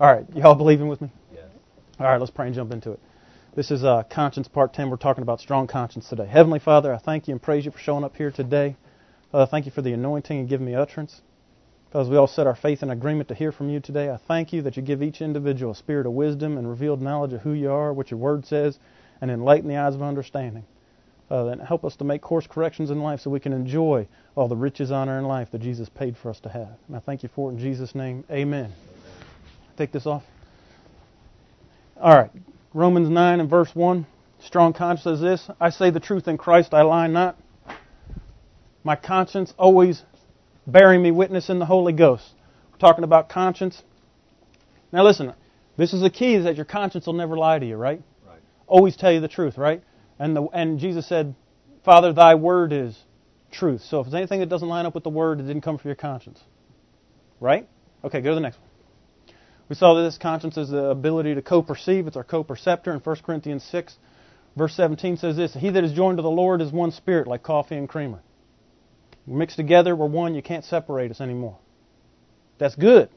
All right, y'all believing with me? Yes. All right, let's pray and jump into it. This is uh, Conscience Part 10. We're talking about strong conscience today. Heavenly Father, I thank you and praise you for showing up here today. Father, thank you for the anointing and giving me utterance. Father, as we all set our faith in agreement to hear from you today, I thank you that you give each individual a spirit of wisdom and revealed knowledge of who you are, what your word says, and enlighten the eyes of understanding. Father, and help us to make course corrections in life so we can enjoy all the riches, honor, and life that Jesus paid for us to have. And I thank you for it in Jesus' name. Amen. Take this off. All right. Romans 9 and verse 1. Strong conscience says this I say the truth in Christ, I lie not. My conscience always bearing me witness in the Holy Ghost. We're talking about conscience. Now listen, this is the key is that your conscience will never lie to you, right? Right. Always tell you the truth, right? And the and Jesus said, Father, thy word is truth. So if there's anything that doesn't line up with the word, it didn't come from your conscience. Right? Okay, go to the next one. We saw that this conscience is the ability to co-perceive. It's our co-perceptor in 1 Corinthians 6. Verse 17 says this, He that is joined to the Lord is one spirit, like coffee and creamer. We Mixed together, we're one. You can't separate us anymore. That's good.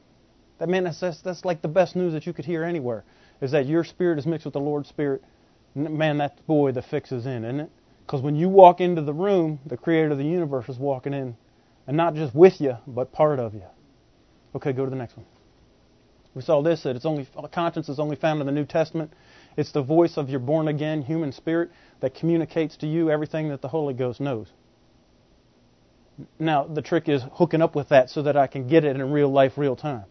That man, that's, that's, that's like the best news that you could hear anywhere, is that your spirit is mixed with the Lord's spirit. Man, that boy the fix is in, isn't it? Because when you walk into the room, the creator of the universe is walking in, and not just with you, but part of you. Okay, go to the next one. We saw this that it's only conscience is only found in the New Testament. It's the voice of your born again human spirit that communicates to you everything that the Holy Ghost knows. Now the trick is hooking up with that so that I can get it in real life, real time.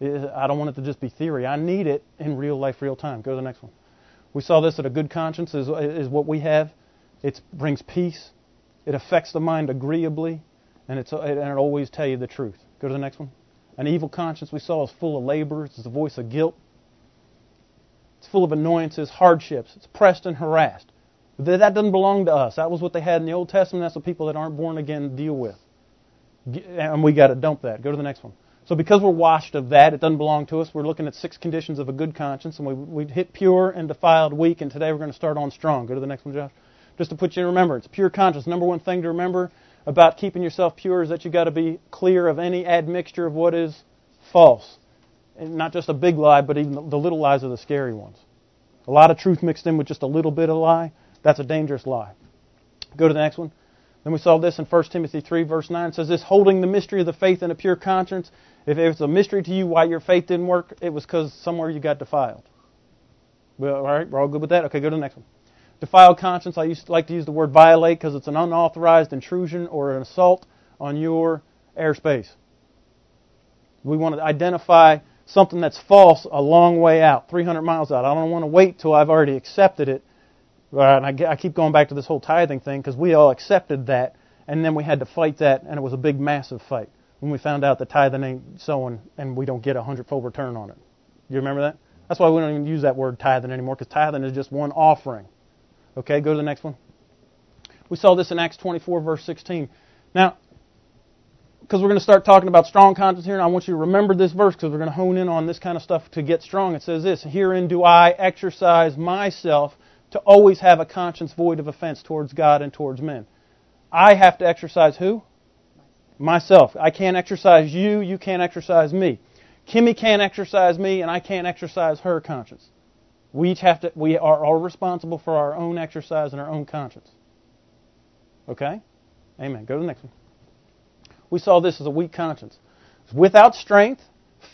I don't want it to just be theory. I need it in real life, real time. Go to the next one. We saw this that a good conscience is, is what we have. It brings peace. It affects the mind agreeably, and, it's, and it always tell you the truth. Go to the next one. An evil conscience we saw is full of labor. It's the voice of guilt. It's full of annoyances, hardships. It's pressed and harassed. That doesn't belong to us. That was what they had in the Old Testament. That's what people that aren't born again deal with. And we got to dump that. Go to the next one. So because we're washed of that, it doesn't belong to us. We're looking at six conditions of a good conscience, and we we hit pure and defiled, weak, and today we're going to start on strong. Go to the next one, Josh. Just to put you in remembrance, pure conscience. Number one thing to remember about keeping yourself pure is that you've got to be clear of any admixture of what is false. And not just a big lie, but even the little lies are the scary ones. A lot of truth mixed in with just a little bit of lie, that's a dangerous lie. Go to the next one. Then we saw this in 1 Timothy 3, verse 9. It says this, holding the mystery of the faith in a pure conscience. If it's a mystery to you why your faith didn't work, it was because somewhere you got defiled. Well, all right, we're all good with that? Okay, go to the next one. Defiled conscience, I used to like to use the word violate because it's an unauthorized intrusion or an assault on your airspace. We want to identify something that's false a long way out, 300 miles out. I don't want to wait till I've already accepted it. And I keep going back to this whole tithing thing because we all accepted that, and then we had to fight that, and it was a big, massive fight when we found out that tithing ain't sowing and we don't get a hundredfold return on it. You remember that? That's why we don't even use that word tithing anymore because tithing is just one offering. Okay, go to the next one. We saw this in Acts 24, verse 16. Now, because we're going to start talking about strong conscience here, and I want you to remember this verse because we're going to hone in on this kind of stuff to get strong. It says this Herein do I exercise myself to always have a conscience void of offense towards God and towards men. I have to exercise who? Myself. I can't exercise you, you can't exercise me. Kimmy can't exercise me, and I can't exercise her conscience. We each have to, we are all responsible for our own exercise and our own conscience. Okay? Amen. Go to the next one. We saw this as a weak conscience. Without strength,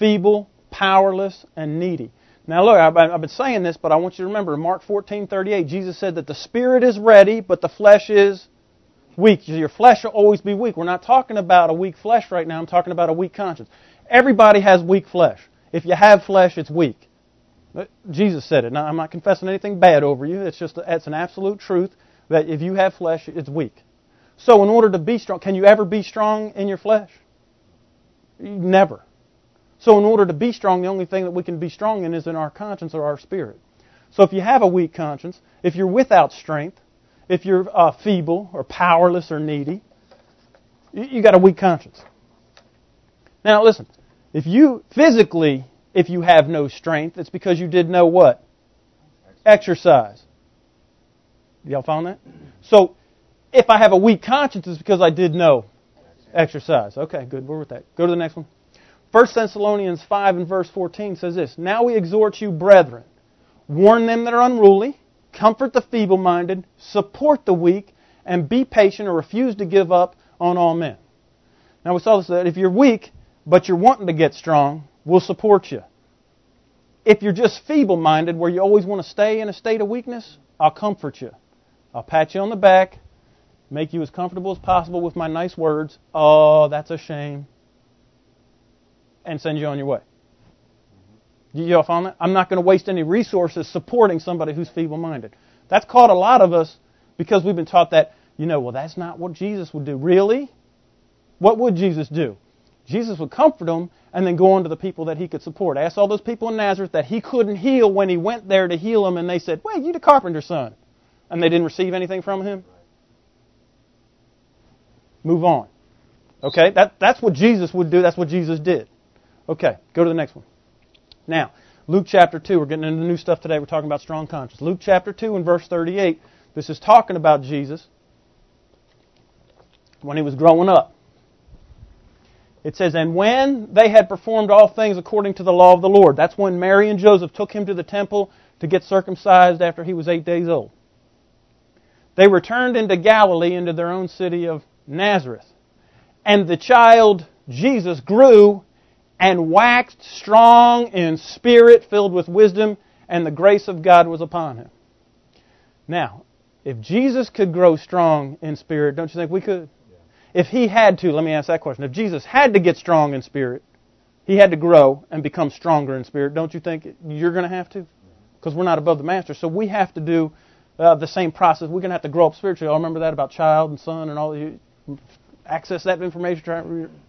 feeble, powerless, and needy. Now look, I've been saying this, but I want you to remember, Mark 14:38, Jesus said that the spirit is ready, but the flesh is weak. Your flesh will always be weak. We're not talking about a weak flesh right now. I'm talking about a weak conscience. Everybody has weak flesh. If you have flesh, it's weak. Jesus said it. Now, I'm not confessing anything bad over you. It's just it's an absolute truth that if you have flesh, it's weak. So, in order to be strong, can you ever be strong in your flesh? Never. So, in order to be strong, the only thing that we can be strong in is in our conscience or our spirit. So, if you have a weak conscience, if you're without strength, if you're uh, feeble or powerless or needy, you, you got a weak conscience. Now, listen. If you physically, if you have no strength, it's because you did no what? Exercise. Y'all found that? So, if I have a weak conscience, it's because I did no exercise. Okay, good. We're with that. Go to the next one. 1 Thessalonians 5 and verse 14 says this Now we exhort you, brethren, warn them that are unruly, comfort the feeble minded, support the weak, and be patient or refuse to give up on all men. Now we saw this that if you're weak, but you're wanting to get strong, we'll support you. If you're just feeble minded, where you always want to stay in a state of weakness, I'll comfort you. I'll pat you on the back, make you as comfortable as possible with my nice words. Oh, that's a shame. And send you on your way. You all follow that? I'm not going to waste any resources supporting somebody who's feeble minded. That's caught a lot of us because we've been taught that, you know, well, that's not what Jesus would do. Really? What would Jesus do? Jesus would comfort them and then go on to the people that he could support. Ask all those people in Nazareth that he couldn't heal when he went there to heal them, and they said, Well, you the carpenter's son. And they didn't receive anything from him. Move on. Okay? That, that's what Jesus would do. That's what Jesus did. Okay, go to the next one. Now, Luke chapter 2. We're getting into new stuff today. We're talking about strong conscience. Luke chapter 2 and verse 38. This is talking about Jesus when he was growing up. It says, And when they had performed all things according to the law of the Lord, that's when Mary and Joseph took him to the temple to get circumcised after he was eight days old. They returned into Galilee, into their own city of Nazareth. And the child Jesus grew and waxed strong in spirit, filled with wisdom, and the grace of God was upon him. Now, if Jesus could grow strong in spirit, don't you think we could? If he had to, let me ask that question. If Jesus had to get strong in spirit, he had to grow and become stronger in spirit, don't you think you're going to have to? Because we're not above the master. So we have to do uh, the same process. We're going to have to grow up spiritually. I remember that about child and son and all. You access that information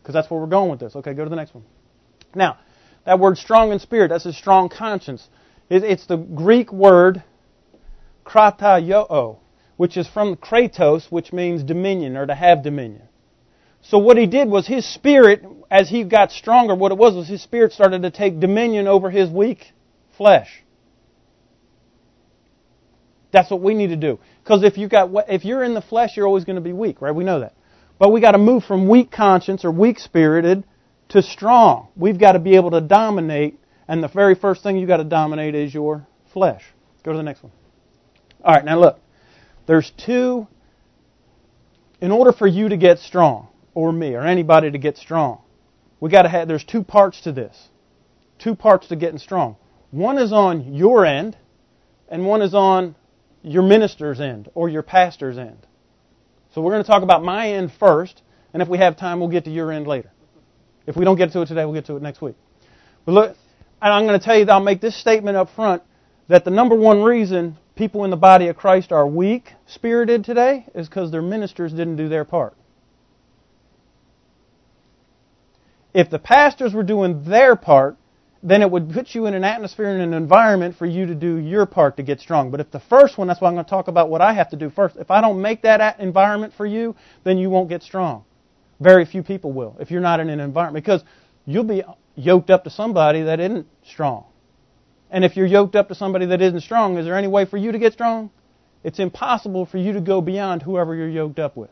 because that's where we're going with this. Okay, go to the next one. Now, that word strong in spirit, that's a strong conscience. It's the Greek word krataio, which is from kratos, which means dominion or to have dominion. So what he did was his spirit, as he got stronger, what it was was his spirit started to take dominion over his weak flesh. That's what we need to do. Because if you got if you're in the flesh, you're always going to be weak, right? We know that. But we got to move from weak conscience or weak spirited to strong. We've got to be able to dominate, and the very first thing you got to dominate is your flesh. Go to the next one. All right, now look. There's two. In order for you to get strong, or me or anybody to get strong. We got to have there's two parts to this. Two parts to getting strong. One is on your end and one is on your minister's end or your pastor's end. So we're going to talk about my end first, and if we have time, we'll get to your end later. If we don't get to it today, we'll get to it next week. But look, and I'm going to tell you that I'll make this statement up front that the number one reason people in the body of Christ are weak spirited today is because their ministers didn't do their part. If the pastors were doing their part, then it would put you in an atmosphere and an environment for you to do your part to get strong. But if the first one, that's why I'm going to talk about what I have to do first. If I don't make that environment for you, then you won't get strong. Very few people will if you're not in an environment because you'll be yoked up to somebody that isn't strong. And if you're yoked up to somebody that isn't strong, is there any way for you to get strong? It's impossible for you to go beyond whoever you're yoked up with.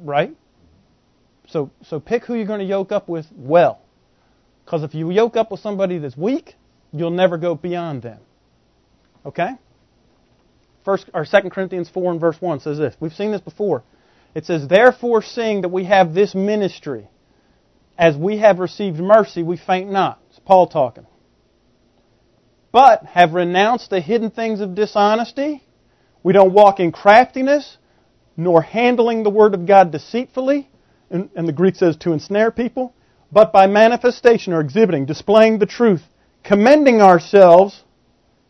Right? So, so pick who you're going to yoke up with well. Because if you yoke up with somebody that's weak, you'll never go beyond them. Okay? First or Second Corinthians four and verse one says this. We've seen this before. It says, Therefore seeing that we have this ministry, as we have received mercy, we faint not. It's Paul talking. But have renounced the hidden things of dishonesty. We don't walk in craftiness, nor handling the word of God deceitfully and, and the Greek says to ensnare people, but by manifestation or exhibiting, displaying the truth, commending ourselves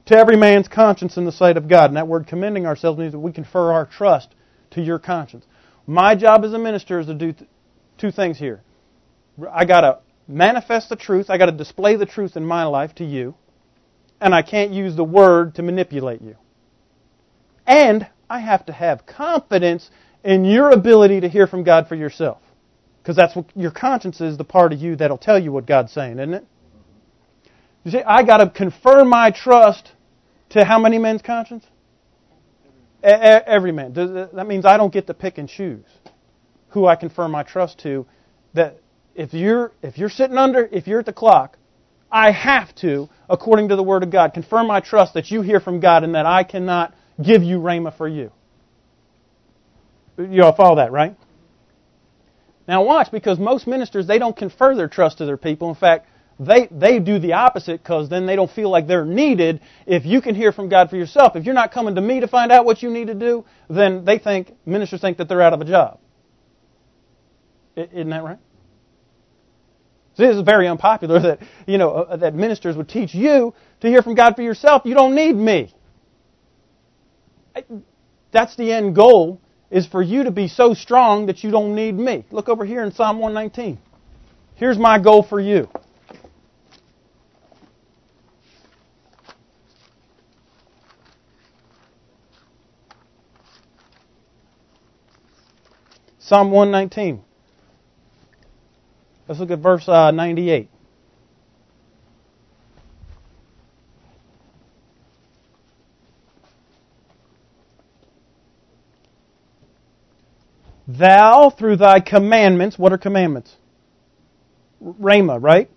to every man's conscience in the sight of God. And that word commending ourselves means that we confer our trust to your conscience. My job as a minister is to do th- two things here. I got to manifest the truth, I got to display the truth in my life to you, and I can't use the word to manipulate you. And I have to have confidence in your ability to hear from God for yourself. Because that's what your conscience is the part of you that'll tell you what God's saying, isn't it? You see, I got to confirm my trust to how many men's conscience? Every man. Uh, that means I don't get to pick and choose who I confer my trust to that if you're if you're sitting under if you're at the clock, I have to, according to the Word of God, confirm my trust that you hear from God and that I cannot give you Rhema for you. You all follow that, right? Now watch, because most ministers they don't confer their trust to their people. In fact, they they do the opposite because then they don't feel like they're needed. If you can hear from God for yourself, if you're not coming to me to find out what you need to do, then they think ministers think that they're out of a job. Isn't that right? This is very unpopular that you know uh, that ministers would teach you to hear from God for yourself. You don't need me. That's the end goal is for you to be so strong that you don't need me. Look over here in Psalm 119. Here's my goal for you. Psalm 119. Let's look at verse uh, 98. Thou, through thy commandments, what are commandments? Rhema, right?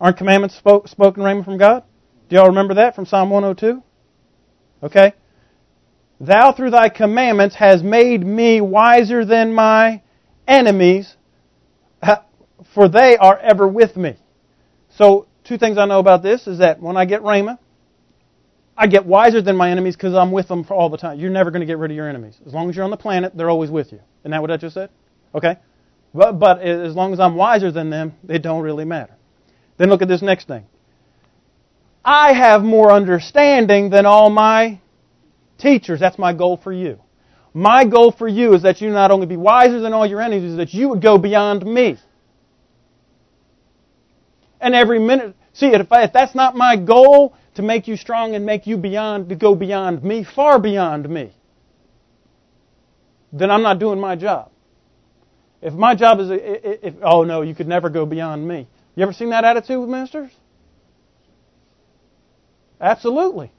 Aren't commandments spoke, spoken Rhema from God? Do y'all remember that from Psalm 102? Okay. Thou, through thy commandments, has made me wiser than my enemies, for they are ever with me. So, two things I know about this is that when I get Rhema, I get wiser than my enemies because I'm with them for all the time. You're never going to get rid of your enemies. As long as you're on the planet, they're always with you. Isn't that what I just said? Okay? But, but as long as I'm wiser than them, it don't really matter. Then look at this next thing. I have more understanding than all my teachers. That's my goal for you. My goal for you is that you not only be wiser than all your enemies, that you would go beyond me. And every minute, see, if, if that's not my goal to make you strong and make you beyond, to go beyond me, far beyond me, then I'm not doing my job. If my job is, if, oh no, you could never go beyond me. You ever seen that attitude with ministers? Absolutely.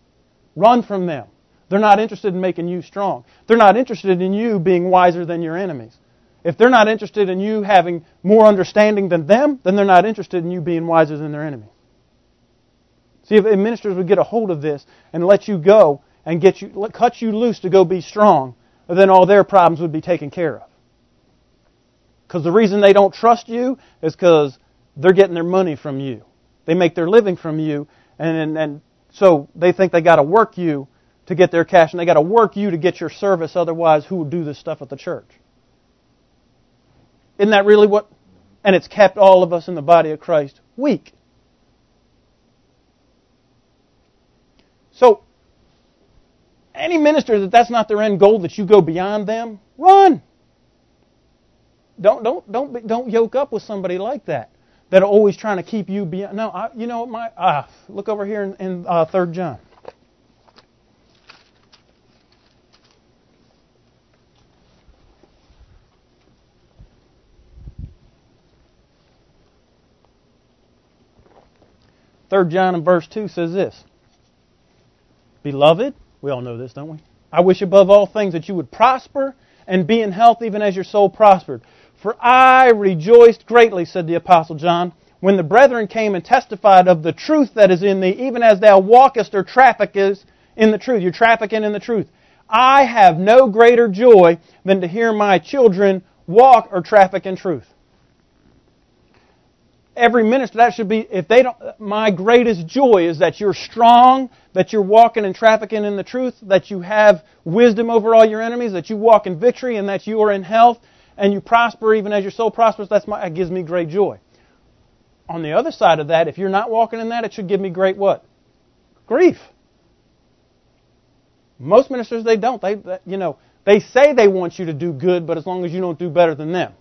Run from them. They're not interested in making you strong. They're not interested in you being wiser than your enemies. If they're not interested in you having more understanding than them, then they're not interested in you being wiser than their enemies. See, if ministers would get a hold of this and let you go and get you, cut you loose to go be strong, then all their problems would be taken care of. Because the reason they don't trust you is because they're getting their money from you. They make their living from you, and, and, and so they think they got to work you to get their cash, and they got to work you to get your service. Otherwise, who would do this stuff at the church? Isn't that really what? And it's kept all of us in the body of Christ weak. So, any minister that that's not their end goal, that you go beyond them, run. Don't don't don't don't yoke up with somebody like that that are always trying to keep you beyond. No, I, you know my ah, look over here in, in uh, Third John. Third John and verse two says this. Beloved, we all know this, don't we? I wish above all things that you would prosper and be in health even as your soul prospered. For I rejoiced greatly, said the Apostle John, when the brethren came and testified of the truth that is in thee, even as thou walkest or traffickest in the truth. You're trafficking in the truth. I have no greater joy than to hear my children walk or traffic in truth every minister, that should be, if they don't, my greatest joy is that you're strong, that you're walking and trafficking in the truth, that you have wisdom over all your enemies, that you walk in victory, and that you are in health, and you prosper even as your soul prospers. That's my, that gives me great joy. On the other side of that, if you're not walking in that, it should give me great what? Grief. Most ministers, they don't. They, you know, they say they want you to do good, but as long as you don't do better than them.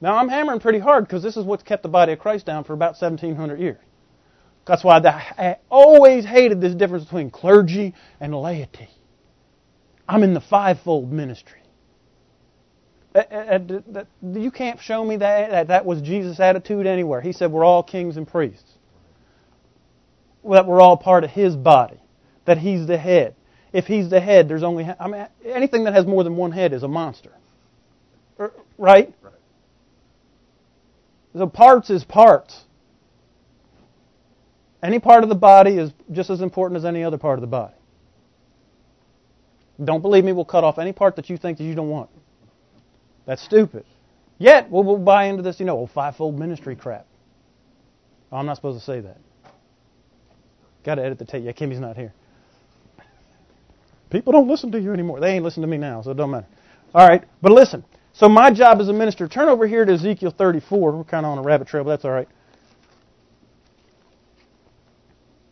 Now, I'm hammering pretty hard because this is what's kept the body of Christ down for about 1,700 years. That's why I always hated this difference between clergy and laity. I'm in the fivefold ministry. You can't show me that that was Jesus' attitude anywhere. He said we're all kings and priests. That we're all part of His body. That He's the head. If He's the head, there's only I mean anything that has more than one head is a monster. Er, right? So parts is parts. Any part of the body is just as important as any other part of the body. Don't believe me, we'll cut off any part that you think that you don't want. That's stupid. Yet, we'll, we'll buy into this, you know, old fivefold ministry crap. Oh, I'm not supposed to say that. Got to edit the tape. Yeah, Kimmy's not here. People don't listen to you anymore. They ain't listening to me now, so it don't matter. All right, but listen. So my job as a minister, turn over here to Ezekiel 34. We're kind of on a rabbit trail, but that's all right.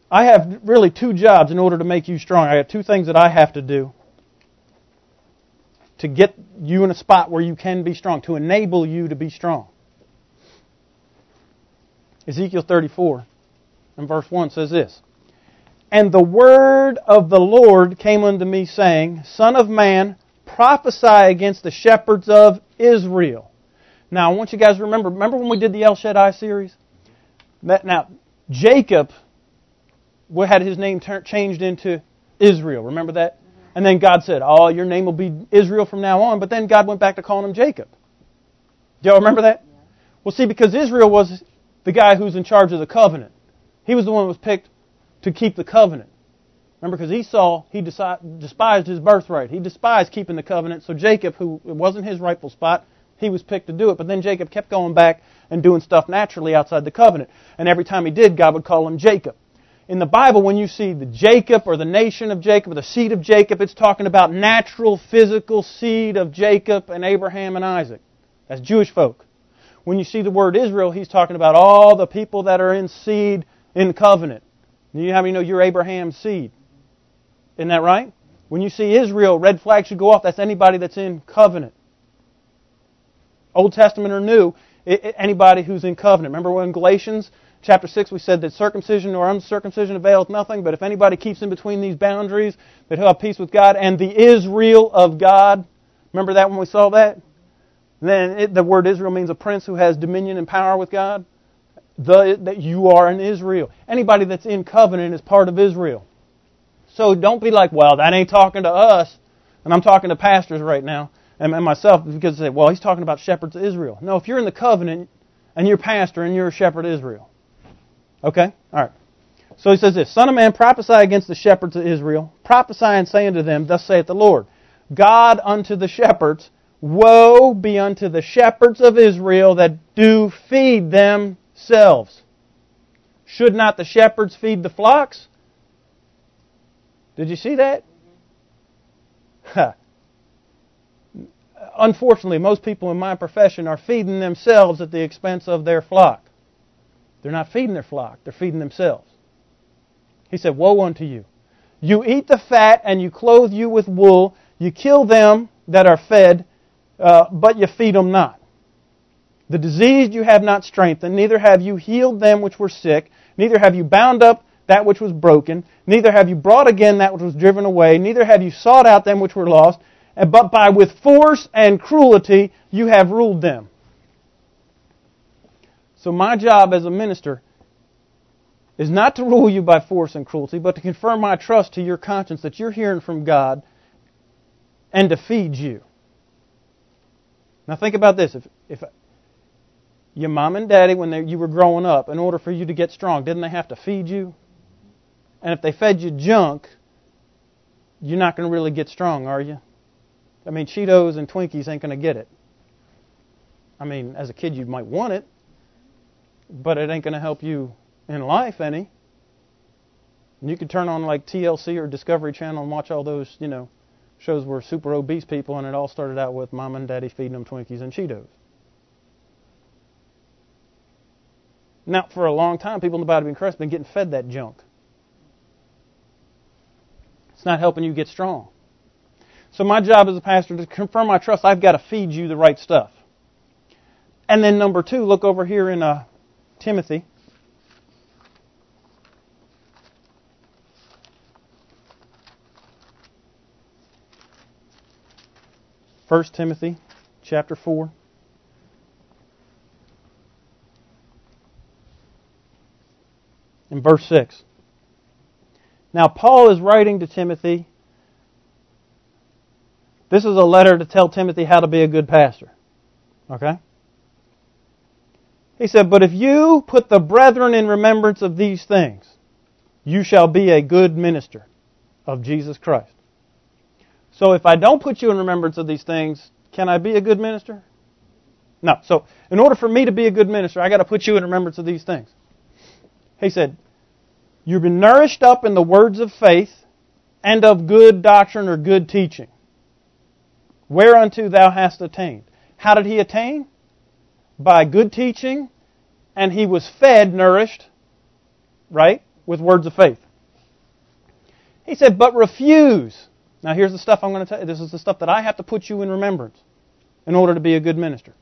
I have really two jobs in order to make you strong. I have two things that I have to do to get you in a spot where you can be strong, to enable you to be strong. Ezekiel 34 and verse 1 says this And the word of the Lord came unto me, saying, Son of man, prophesy against the shepherds of Israel. Now, I want you guys to remember, remember when we did the El Shaddai series? Now, Jacob had his name changed into Israel. Remember that? And then God said, Oh, your name will be Israel from now on. But then God went back to calling him Jacob. Do y'all remember that? Well, see, because Israel was the guy who's in charge of the covenant. He was the one who was picked to keep the covenant. Remember, because Esau, he despised his birthright. He despised keeping the covenant. So Jacob, who it wasn't his rightful spot, he was picked to do it. But then Jacob kept going back and doing stuff naturally outside the covenant. And every time he did, God would call him Jacob. In the Bible, when you see the Jacob or the nation of Jacob or the seed of Jacob, it's talking about natural, physical seed of Jacob and Abraham and Isaac. That's Jewish folk. When you see the word Israel, he's talking about all the people that are in seed in covenant. You have you know you're Abraham's seed. Isn't that right? When you see Israel, red flag should go off. That's anybody that's in covenant. Old Testament or New, anybody who's in covenant. Remember when Galatians chapter 6 we said that circumcision or uncircumcision availeth nothing, but if anybody keeps in between these boundaries, that he'll have peace with God and the Israel of God. Remember that when we saw that? then it, the word Israel means a prince who has dominion and power with God. The, that you are in Israel. Anybody that's in covenant is part of Israel. So don't be like, well, that ain't talking to us. And I'm talking to pastors right now and, myself because they say, well, he's talking about shepherds of Israel. No, if you're in the covenant and you're pastor and you're a shepherd of Israel. Okay? All right. So he says this Son of man, prophesy against the shepherds of Israel. Prophesy and say unto them, Thus saith the Lord God unto the shepherds, Woe be unto the shepherds of Israel that do feed themselves. Should not the shepherds feed the flocks? Did you see that? Unfortunately, most people in my profession are feeding themselves at the expense of their flock. They're not feeding their flock, they're feeding themselves. He said, Woe unto you! You eat the fat, and you clothe you with wool. You kill them that are fed, uh, but you feed them not. The diseased you have not strengthened, neither have you healed them which were sick, neither have you bound up that which was broken, neither have you brought again that which was driven away, neither have you sought out them which were lost, but by with force and cruelty you have ruled them. So my job as a minister is not to rule you by force and cruelty, but to confirm my trust to your conscience that you're hearing from God and to feed you. Now think about this. If, if your mom and daddy, when they, you were growing up, in order for you to get strong, didn't they have to feed you? And if they fed you junk, you're not going to really get strong, are you? I mean, Cheetos and Twinkies ain't going to get it. I mean, as a kid, you might want it, but it ain't going to help you in life any. And you could turn on like TLC or Discovery Channel and watch all those, you know, shows where super obese people, and it all started out with mom and daddy feeding them Twinkies and Cheetos. Now, for a long time, people in the body of Christ have been getting fed that junk. It's not helping you get strong. So my job as a pastor to confirm my trust, I've got to feed you the right stuff. And then number two, look over here in uh, Timothy. First Timothy chapter four. In verse 6. Now, Paul is writing to Timothy. This is a letter to tell Timothy how to be a good pastor. Okay? He said, But if you put the brethren in remembrance of these things, you shall be a good minister of Jesus Christ. So if I don't put you in remembrance of these things, can I be a good minister? No. So in order for me to be a good minister, I got to put you in remembrance of these things. He said, You've been nourished up in the words of faith and of good doctrine or good teaching, whereunto thou hast attained. How did he attain? By good teaching, and he was fed, nourished, right, with words of faith. He said, but refuse. Now here's the stuff I'm going to tell you. This is the stuff that I have to put you in remembrance in order to be a good minister.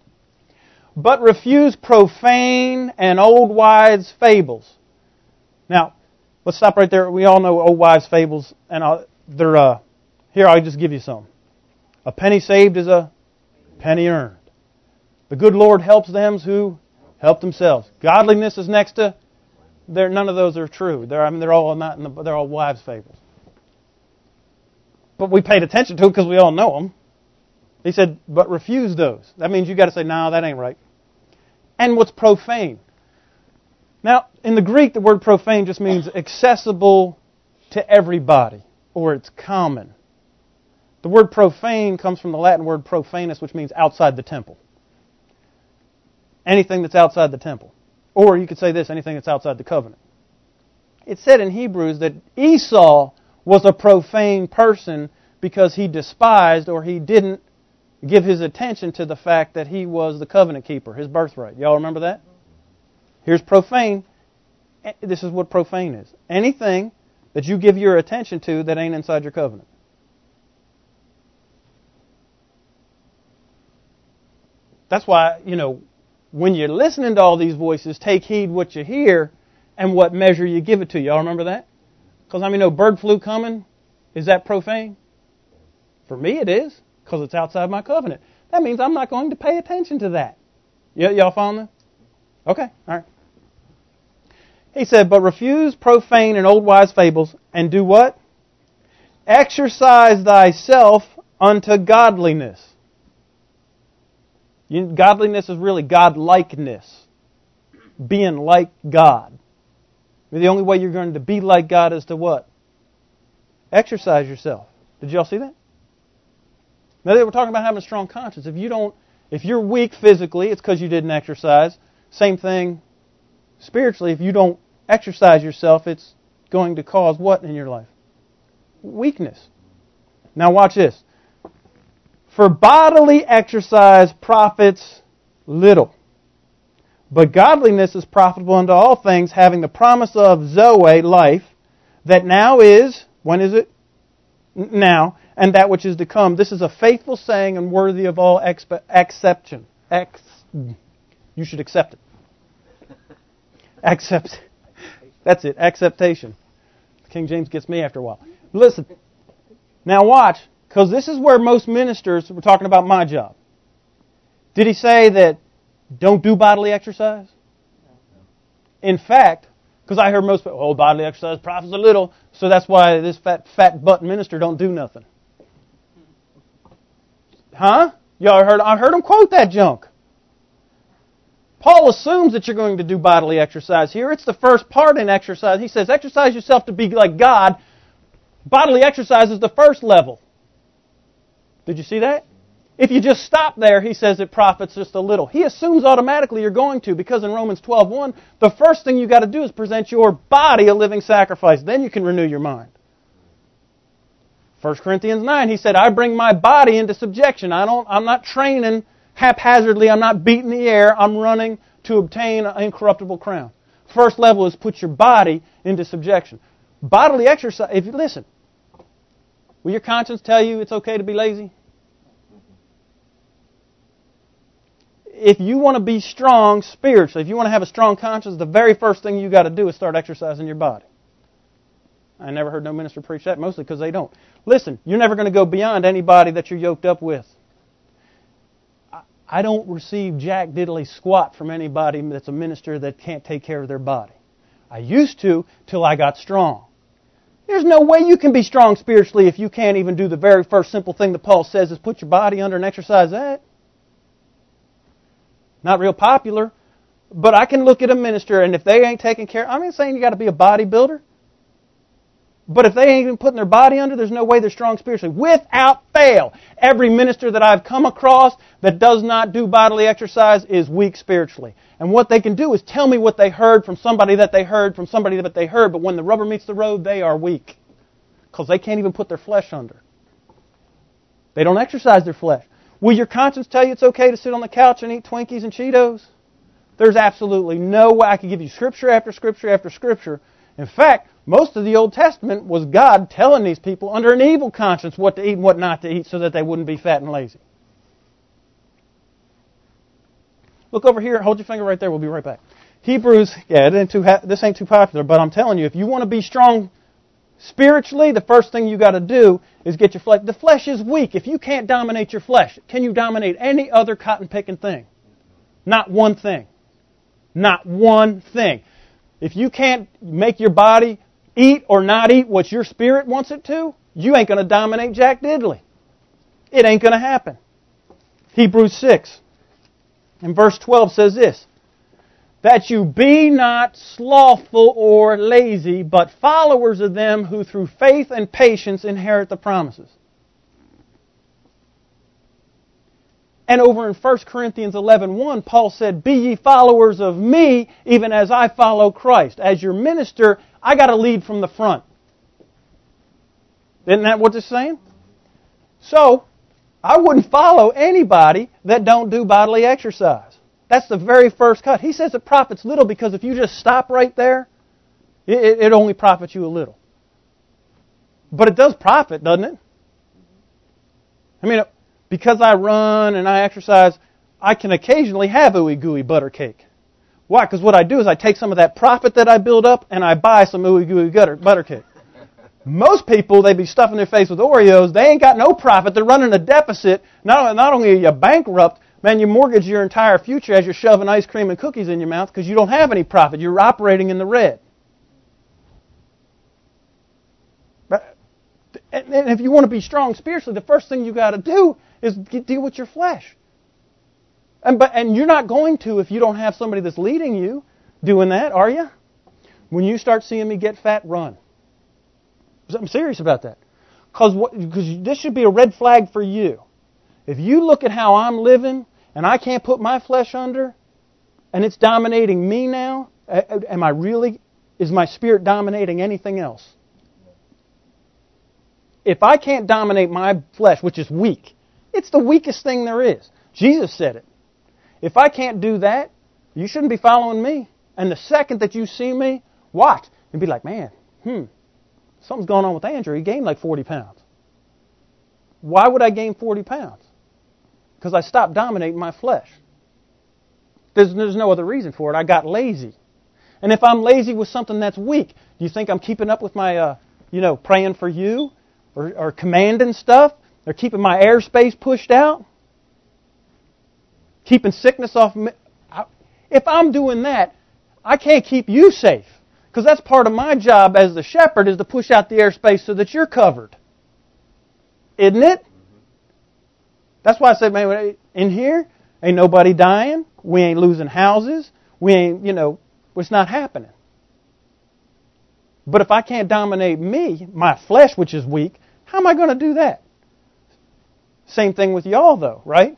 But refuse profane and old wives' fables. Now, let's stop right there. We all know old wives' fables, and I'll, they're uh, here. I'll just give you some. A penny saved is a penny earned. The good Lord helps them who help themselves. Godliness is next to. There, None of those are true. They're, I mean, they're all not. The, they're all wives' fables. But we paid attention to because we all know them. He said, but refuse those. That means you got to say, no, that ain't right. And what's profane? Now, in the Greek, the word profane just means accessible to everybody, or it's common. The word profane comes from the Latin word profanus, which means outside the temple. Anything that's outside the temple. Or you could say this anything that's outside the covenant. It said in Hebrews that Esau was a profane person because he despised or he didn't give his attention to the fact that he was the covenant keeper, his birthright. Y'all remember that? Here's profane. This is what profane is. Anything that you give your attention to that ain't inside your covenant. That's why, you know, when you're listening to all these voices, take heed what you hear and what measure you give it to. Y'all remember that? Because I mean, no bird flu coming. Is that profane? For me, it is because it's outside my covenant. That means I'm not going to pay attention to that. Y- y'all following? Okay, all right. He said, But refuse profane and old wise fables, and do what? Exercise thyself unto godliness. You, godliness is really godlikeness. Being like God. The only way you're going to be like God is to what? Exercise yourself. Did y'all see that? Now they were talking about having a strong conscience. If you don't, if you're weak physically, it's because you didn't exercise. Same thing spiritually. If you don't exercise yourself, it's going to cause what in your life? Weakness. Now watch this. For bodily exercise profits little. But godliness is profitable unto all things, having the promise of Zoe, life, that now is, when is it? Now, and that which is to come. This is a faithful saying and worthy of all expe- exception. Ex- you should accept it. Accept. That's it. Acceptation. King James gets me after a while. Listen. Now watch, because this is where most ministers, we're talking about my job. Did he say that don't do bodily exercise? In fact, because I heard most people, oh, bodily exercise profits a little, so that's why this fat, fat butt minister don't do nothing. Huh? Y'all heard, I heard him quote that junk. Paul assumes that you're going to do bodily exercise here. It's the first part in exercise. He says, exercise yourself to be like God. Bodily exercise is the first level. Did you see that? If you just stop there, he says it profits just a little. He assumes automatically you're going to because in Romans 12:1, the first thing you got to do is present your body a living sacrifice. Then you can renew your mind. 1 Corinthians 9, he said, I bring my body into subjection. I don't, I'm not training haphazardly. I'm not beating the air. I'm running to obtain an incorruptible crown. First level is put your body into subjection. Bodily exercise, if you listen, will your conscience tell you it's okay to be lazy? if you want to be strong spiritually, if you want to have a strong conscience, the very first thing you got to do is start exercising your body. I never heard no minister preach that, mostly because they don't. Listen, you're never going to go beyond anybody that you're yoked up with. I don't receive jack diddly squat from anybody that's a minister that can't take care of their body. I used to till I got strong. There's no way you can be strong spiritually if you can't even do the very first simple thing that Paul says is put your body under and exercise that. not real popular, but I can look at a minister and if they ain't taking care, I'm not saying you got to be a bodybuilder. But if they ain't even putting their body under, there's no way they're strong spiritually. Without fail, every minister that I've come across that does not do bodily exercise is weak spiritually. And what they can do is tell me what they heard from somebody that they heard from somebody that they heard, but when the rubber meets the road, they are weak. Because they can't even put their flesh under. They don't exercise their flesh. Will your conscience tell you it's okay to sit on the couch and eat Twinkies and Cheetos? There's absolutely no way I could give you scripture after scripture after scripture. In fact, most of the Old Testament was God telling these people under an evil conscience what to eat and what not to eat so that they wouldn't be fat and lazy. Look over here. Hold your finger right there. We'll be right back. Hebrews, yeah, ain't too, this ain't too popular, but I'm telling you, if you want to be strong spiritually, the first thing you got to do is get your flesh. The flesh is weak. If you can't dominate your flesh, can you dominate any other cotton picking thing? Not one thing. Not one thing. If you can't make your body eat or not eat what your spirit wants it to, you ain't going to dominate Jack Diddley. It ain't going to happen. Hebrews 6 and verse 12 says this that you be not slothful or lazy, but followers of them who through faith and patience inherit the promises. And over in 1 Corinthians 11:1, Paul said, "Be ye followers of me, even as I follow Christ." As your minister, I got to lead from the front. Isn't that what it's saying? So, I wouldn't follow anybody that don't do bodily exercise. That's the very first cut. He says it profits little because if you just stop right there, it, it only profits you a little. But it does profit, doesn't it? I mean, because I run and I exercise, I can occasionally have ooey gooey butter cake. Why? Because what I do is I take some of that profit that I build up and I buy some ooey gooey butter, butter cake. Most people, they be stuffing their face with Oreos. They ain't got no profit. They're running a deficit. Not, not only are you bankrupt, man, you mortgage your entire future as you're shoving ice cream and cookies in your mouth because you don't have any profit. You're operating in the red. And if you want to be strong spiritually, the first thing you got to do is deal with your flesh. And, but, and you're not going to if you don't have somebody that's leading you doing that, are you? When you start seeing me get fat, run. I'm serious about that. Because this should be a red flag for you. If you look at how I'm living and I can't put my flesh under and it's dominating me now, am I really, is my spirit dominating anything else? If I can't dominate my flesh, which is weak, it's the weakest thing there is. Jesus said it. If I can't do that, you shouldn't be following me. And the second that you see me, watch and be like, man, hmm, something's going on with Andrew. He gained like 40 pounds. Why would I gain 40 pounds? Because I stopped dominating my flesh. There's, there's no other reason for it. I got lazy. And if I'm lazy with something that's weak, do you think I'm keeping up with my, uh, you know, praying for you or, or commanding stuff? They're keeping my airspace pushed out, keeping sickness off me. If I'm doing that, I can't keep you safe because that's part of my job as the shepherd is to push out the airspace so that you're covered. Isn't it? Mm-hmm. That's why I said, man, in here, ain't nobody dying. We ain't losing houses. We ain't, you know, it's not happening. But if I can't dominate me, my flesh, which is weak, how am I going to do that? Same thing with y'all, though, right?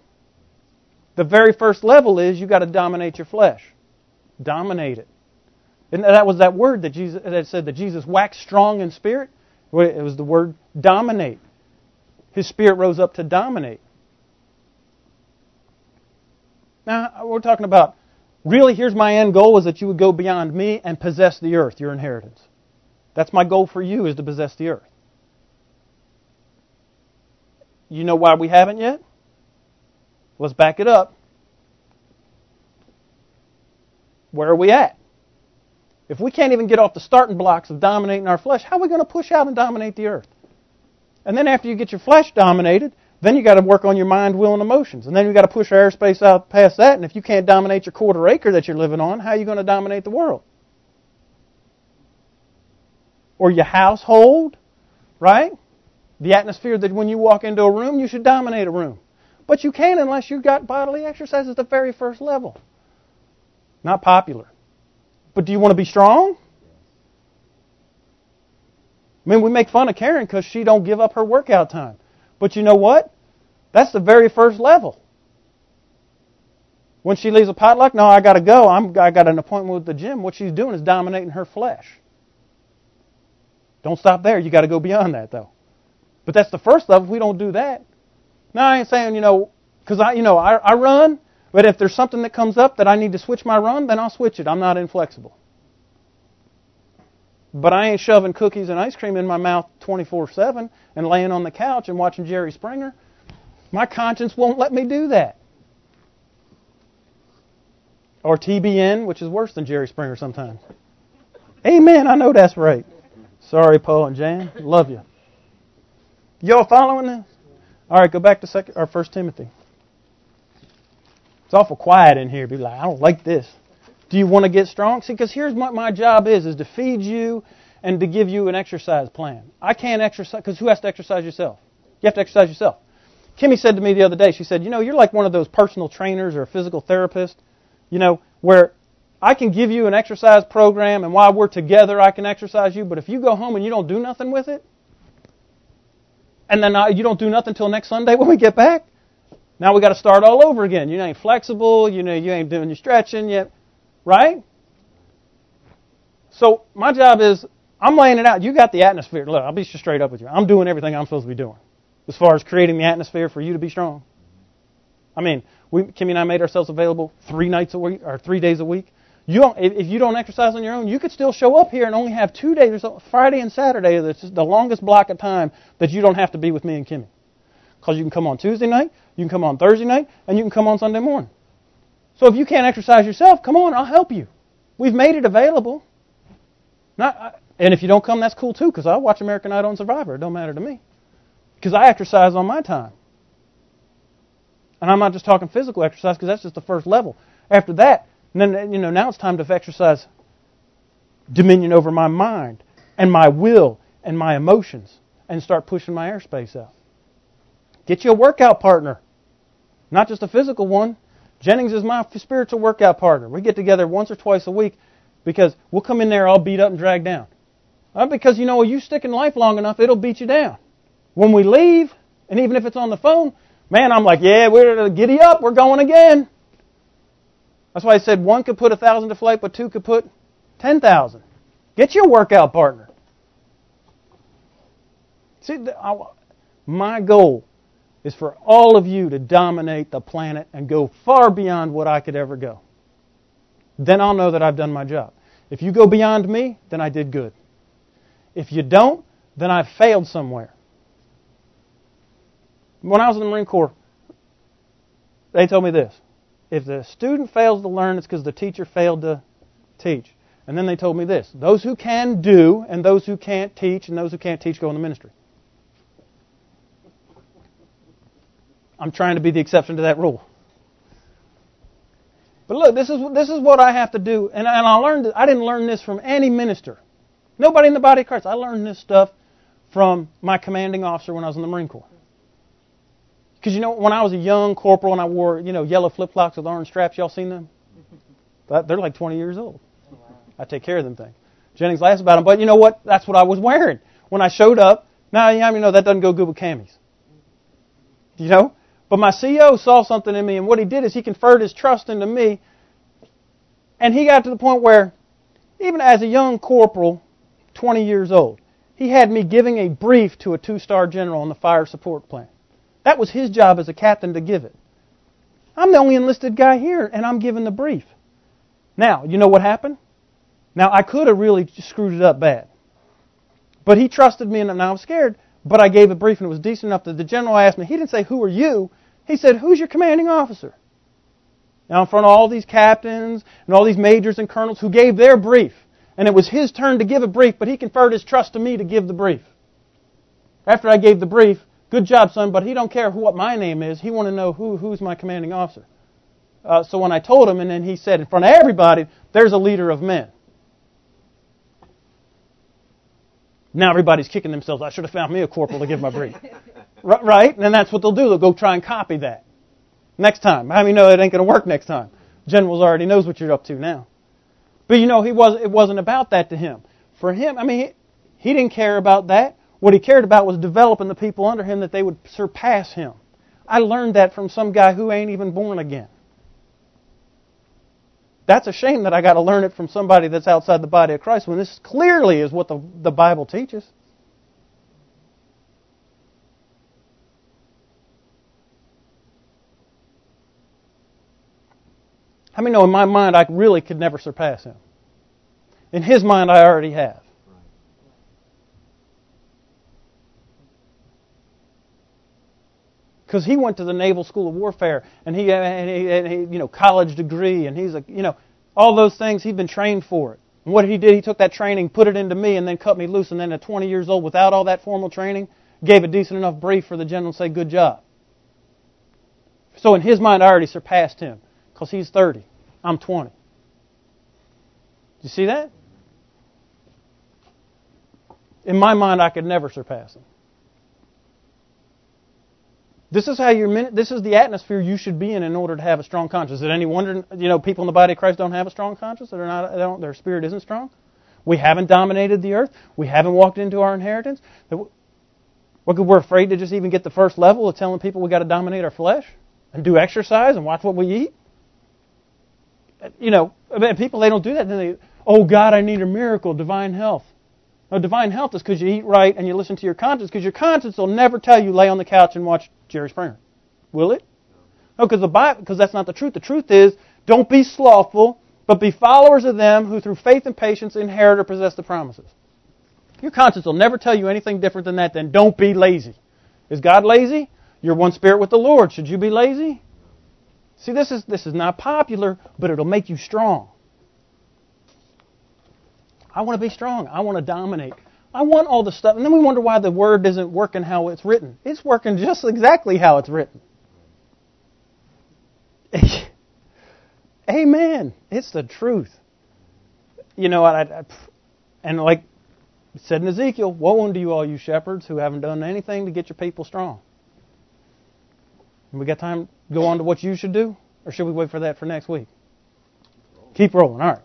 The very first level is you got to dominate your flesh. Dominate it. And that was that word that Jesus that said that Jesus waxed strong in spirit. It was the word dominate. His spirit rose up to dominate. Now we're talking about really here's my end goal is that you would go beyond me and possess the earth, your inheritance. That's my goal for you is to possess the earth. You know why we haven't yet? Let's back it up. Where are we at? If we can't even get off the starting blocks of dominating our flesh, how are we going to push out and dominate the earth? And then after you get your flesh dominated, then you got to work on your mind, will, and emotions. And then you got to push our airspace out past that. And if you can't dominate your quarter acre that you're living on, how are you going to dominate the world? Or your household, right? The atmosphere that when you walk into a room, you should dominate a room. But you can't unless you've got bodily exercise at the very first level. Not popular. But do you want to be strong? I mean, we make fun of Karen because she don't give up her workout time. But you know what? That's the very first level. When she leaves a potluck, no, I got to go. I'm, I got an appointment with the gym. What she's doing is dominating her flesh. Don't stop there. You got to go beyond that, though. But that's the first level. If we don't do that, now I ain't saying you know, because I you know I, I run. But if there's something that comes up that I need to switch my run, then I'll switch it. I'm not inflexible. But I ain't shoving cookies and ice cream in my mouth 24/7 and laying on the couch and watching Jerry Springer. My conscience won't let me do that. Or TBN, which is worse than Jerry Springer sometimes. Amen. I know that's right. Sorry, Paul and Jan. Love you. Y'all following this? All right, go back to second or First Timothy. It's awful quiet in here. Be like, I don't like this. Do you want to get strong? See, because here's what my job is: is to feed you and to give you an exercise plan. I can't exercise because who has to exercise yourself? You have to exercise yourself. Kimmy said to me the other day. She said, "You know, you're like one of those personal trainers or a physical therapist." you know, where I can give you an exercise program and while we're together I can exercise you, but if you go home and you don't do nothing with it, and then I, you don't do nothing until next Sunday when we get back, now we got to start all over again. You ain't flexible, you know, you ain't doing your stretching yet, right? So my job is I'm laying it out. You got the atmosphere. Look, I'll be straight up with you. I'm doing everything I'm supposed to be doing as far as creating the atmosphere for you to be strong. I mean, we, Kimmy and I made ourselves available three nights a week or three days a week. You don't, if you don't exercise on your own, you could still show up here and only have two days, Friday and Saturday. That's the longest block of time that you don't have to be with me and Kimmy. Because you can come on Tuesday night, you can come on Thursday night, and you can come on Sunday morning. So if you can't exercise yourself, come on, I'll help you. We've made it available. Not, and if you don't come, that's cool too, because I watch American Idol and Survivor. It don't matter to me, because I exercise on my time. And I'm not just talking physical exercise because that's just the first level. After that, then you know now it's time to exercise dominion over my mind and my will and my emotions and start pushing my airspace out. Get you a workout partner, not just a physical one. Jennings is my spiritual workout partner. We get together once or twice a week because we'll come in there all beat up and dragged down. Not because you know you stick in life long enough, it'll beat you down. When we leave, and even if it's on the phone, Man, I'm like, yeah, we're giddy up, we're going again. That's why I said one could put a thousand to flight, but two could put ten thousand. Get your workout partner. See, my goal is for all of you to dominate the planet and go far beyond what I could ever go. Then I'll know that I've done my job. If you go beyond me, then I did good. If you don't, then I've failed somewhere. When I was in the Marine Corps, they told me this. If the student fails to learn, it's because the teacher failed to teach. And then they told me this those who can do, and those who can't teach, and those who can't teach go in the ministry. I'm trying to be the exception to that rule. But look, this is this is what I have to do, and, and I learned. I didn't learn this from any minister, nobody in the body of Christ. I learned this stuff from my commanding officer when I was in the Marine Corps. Because you know, when I was a young corporal and I wore, you know, yellow flip flops with orange straps, y'all seen them? They're like 20 years old. I take care of them things. Jennings laughs about them, but you know what? That's what I was wearing when I showed up. Now, you know, that doesn't go good with camis. You know? But my CEO saw something in me, and what he did is he conferred his trust into me, and he got to the point where, even as a young corporal, 20 years old, he had me giving a brief to a two-star general on the fire support plan. That was his job as a captain to give it. I'm the only enlisted guy here, and I'm giving the brief. Now, you know what happened? Now, I could have really screwed it up bad. But he trusted me, and I was scared, but I gave a brief, and it was decent enough that the general asked me, he didn't say, Who are you? He said, Who's your commanding officer? Now, in front of all these captains and all these majors and colonels who gave their brief, and it was his turn to give a brief, but he conferred his trust to me to give the brief. After I gave the brief, Good job, son, but he don't care who, what my name is. He want to know who who's my commanding officer. Uh, so when I told him, and then he said in front of everybody, "There's a leader of men." Now everybody's kicking themselves. I should have found me a corporal to give my brief. right? And that's what they'll do. They'll go try and copy that. Next time. How many know it ain't going to work next time? Generals already knows what you're up to now. But you know, he was, it wasn't about that to him. For him, I mean, he, he didn't care about that. What he cared about was developing the people under him that they would surpass him. I learned that from some guy who ain't even born again. That's a shame that I got to learn it from somebody that's outside the body of Christ when this clearly is what the, the Bible teaches. How many know in my mind I really could never surpass him? In his mind, I already have. Because he went to the Naval School of Warfare and he, and he, and he, you know, college degree and he's a, you know, all those things he'd been trained for it. And what he did, he took that training, put it into me, and then cut me loose. And then at 20 years old, without all that formal training, gave a decent enough brief for the general to say, "Good job." So in his mind, I already surpassed him because he's 30. I'm 20. You see that? In my mind, I could never surpass him. This is how you're. This is the atmosphere you should be in in order to have a strong conscience. Is it any wonder, you know, people in the body of Christ don't have a strong conscience? They're not. They don't, their spirit isn't strong. We haven't dominated the earth. We haven't walked into our inheritance. We're afraid to just even get the first level of telling people we got to dominate our flesh and do exercise and watch what we eat you know, people they don't do that. Then they, oh God, I need a miracle, divine health. No, divine health is because you eat right and you listen to your conscience. Because your conscience will never tell you lay on the couch and watch Jerry Springer, will it? No, because the Bible, because that's not the truth. The truth is, don't be slothful, but be followers of them who, through faith and patience, inherit or possess the promises. Your conscience will never tell you anything different than that. Then don't be lazy. Is God lazy? You're one spirit with the Lord. Should you be lazy? See, this is, this is not popular, but it'll make you strong. I want to be strong. I want to dominate. I want all the stuff. And then we wonder why the word isn't working how it's written. It's working just exactly how it's written. Amen. It's the truth. You know, I, I, and like said in Ezekiel, woe unto you all you shepherds who haven't done anything to get your people strong. We got time go on to what you should do? Or should we wait for that for next week? Keep rolling. All right.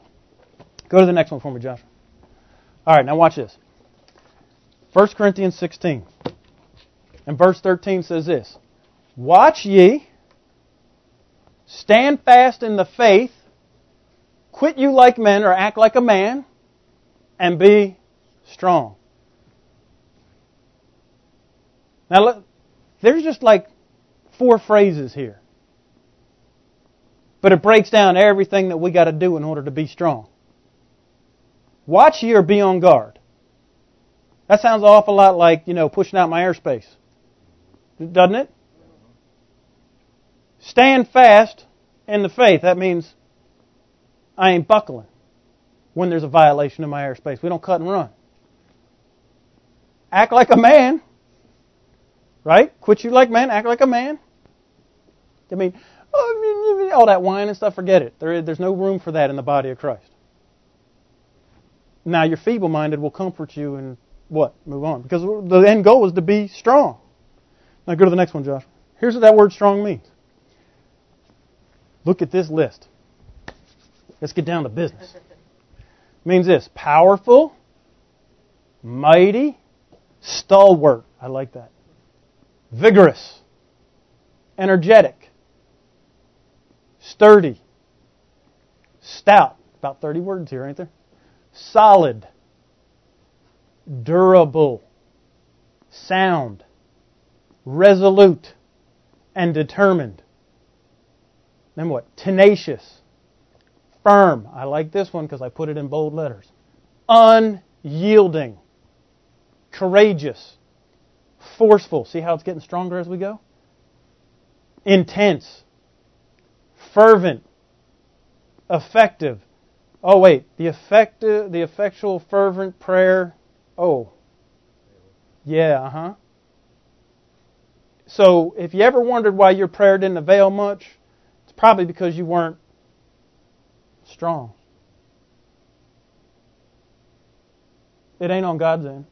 Go to the next one for me, Josh. All right, now watch this. 1 Corinthians 16. And verse 13 says this Watch ye, stand fast in the faith, quit you like men or act like a man, and be strong. Now, look, there's just like four phrases here. But it breaks down everything that we got to do in order to be strong. Watch ye or be on guard. That sounds an awful lot like, you know, pushing out my airspace. Doesn't it? Stand fast in the faith. That means I ain't buckling when there's a violation of my airspace. We don't cut and run. Act like a man. Right? Quit you like man, act like a man. I oh, mean, all that wine and stuff, forget it. There, there's no room for that in the body of Christ. Now, your feeble minded will comfort you and what? Move on. Because the end goal is to be strong. Now, go to the next one, Josh. Here's what that word strong means. Look at this list. Let's get down to business. Means this powerful, mighty, stalwart. I like that. Vigorous, energetic, sturdy, stout. About 30 words here, ain't there? Solid, durable, sound, resolute, and determined. Then what? Tenacious, firm. I like this one because I put it in bold letters. Unyielding, courageous, forceful. See how it's getting stronger as we go? Intense, fervent, effective. Oh wait, the effective, the effectual, fervent prayer. Oh, yeah, uh huh. So if you ever wondered why your prayer didn't avail much, it's probably because you weren't strong. It ain't on God's end.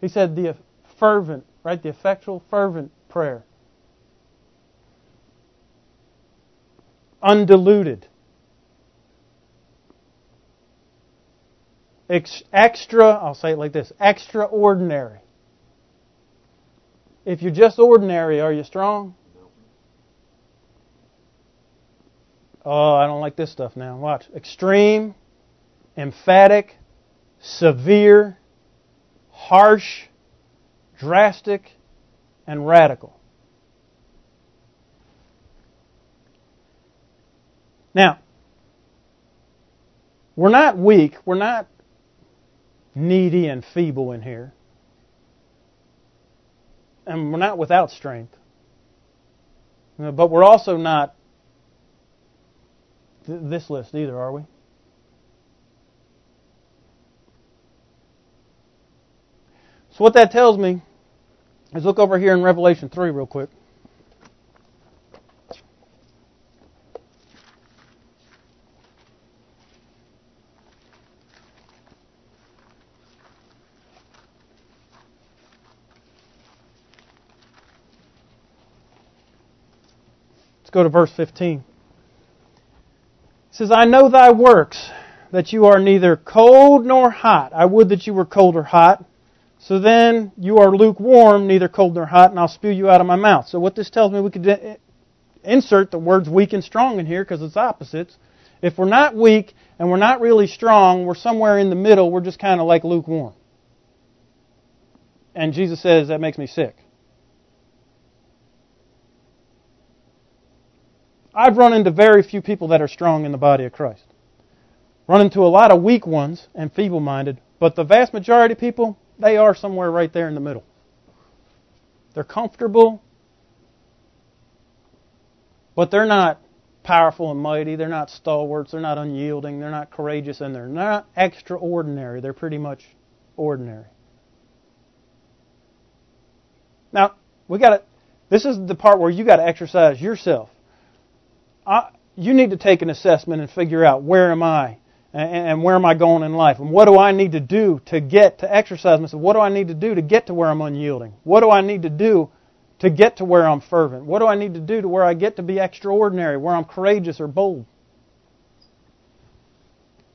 He said the fervent, right? The effectual, fervent prayer. Undiluted. Ex- extra, I'll say it like this extraordinary. If you're just ordinary, are you strong? Oh, I don't like this stuff now. Watch. Extreme, emphatic, severe, harsh, drastic, and radical. Now, we're not weak, we're not needy and feeble in here. And we're not without strength. Uh, but we're also not th- this list either, are we? So, what that tells me is look over here in Revelation 3 real quick. Go to verse 15. It says, I know thy works, that you are neither cold nor hot. I would that you were cold or hot. So then you are lukewarm, neither cold nor hot, and I'll spew you out of my mouth. So what this tells me, we could insert the words weak and strong in here because it's opposites. If we're not weak and we're not really strong, we're somewhere in the middle. We're just kind of like lukewarm. And Jesus says that makes me sick. I've run into very few people that are strong in the body of Christ. Run into a lot of weak ones and feeble minded, but the vast majority of people, they are somewhere right there in the middle. They're comfortable, but they're not powerful and mighty. They're not stalwarts. They're not unyielding. They're not courageous, and they're not extraordinary. They're pretty much ordinary. Now, we got to. This is the part where you got to exercise yourself. I, you need to take an assessment and figure out where am I and where am I going in life? And what do I need to do to get to exercise myself? What do I need to do to get to where I'm unyielding? What do I need to do to get to where I'm fervent? What do I need to do to where I get to be extraordinary, where I'm courageous or bold?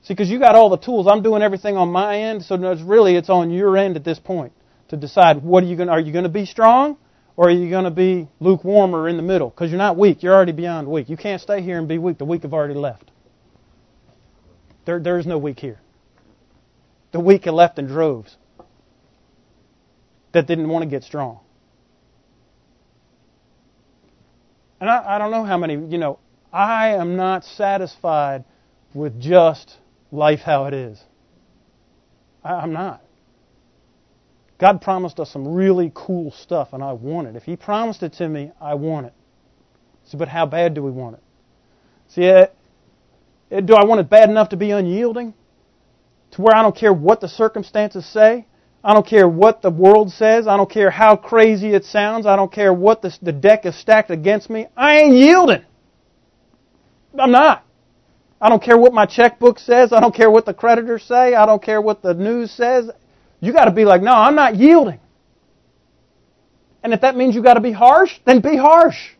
See, because you got all the tools. I'm doing everything on my end, so it's really it's on your end at this point to decide what are you going. Are you going to be strong, or are you going to be lukewarm or in the middle? Because you're not weak. You're already beyond weak. You can't stay here and be weak. The weak have already left. There, there is no weak here. The weak have left in droves that didn't want to get strong. And I, I don't know how many, you know, I am not satisfied with just life how it is. I, I'm not. God promised us some really cool stuff, and I want it. If He promised it to me, I want it. See, but how bad do we want it? See, it, it, do I want it bad enough to be unyielding? To where I don't care what the circumstances say? I don't care what the world says. I don't care how crazy it sounds. I don't care what the, the deck is stacked against me. I ain't yielding. I'm not. I don't care what my checkbook says. I don't care what the creditors say. I don't care what the news says. You got to be like, no, I'm not yielding. And if that means you got to be harsh, then be harsh.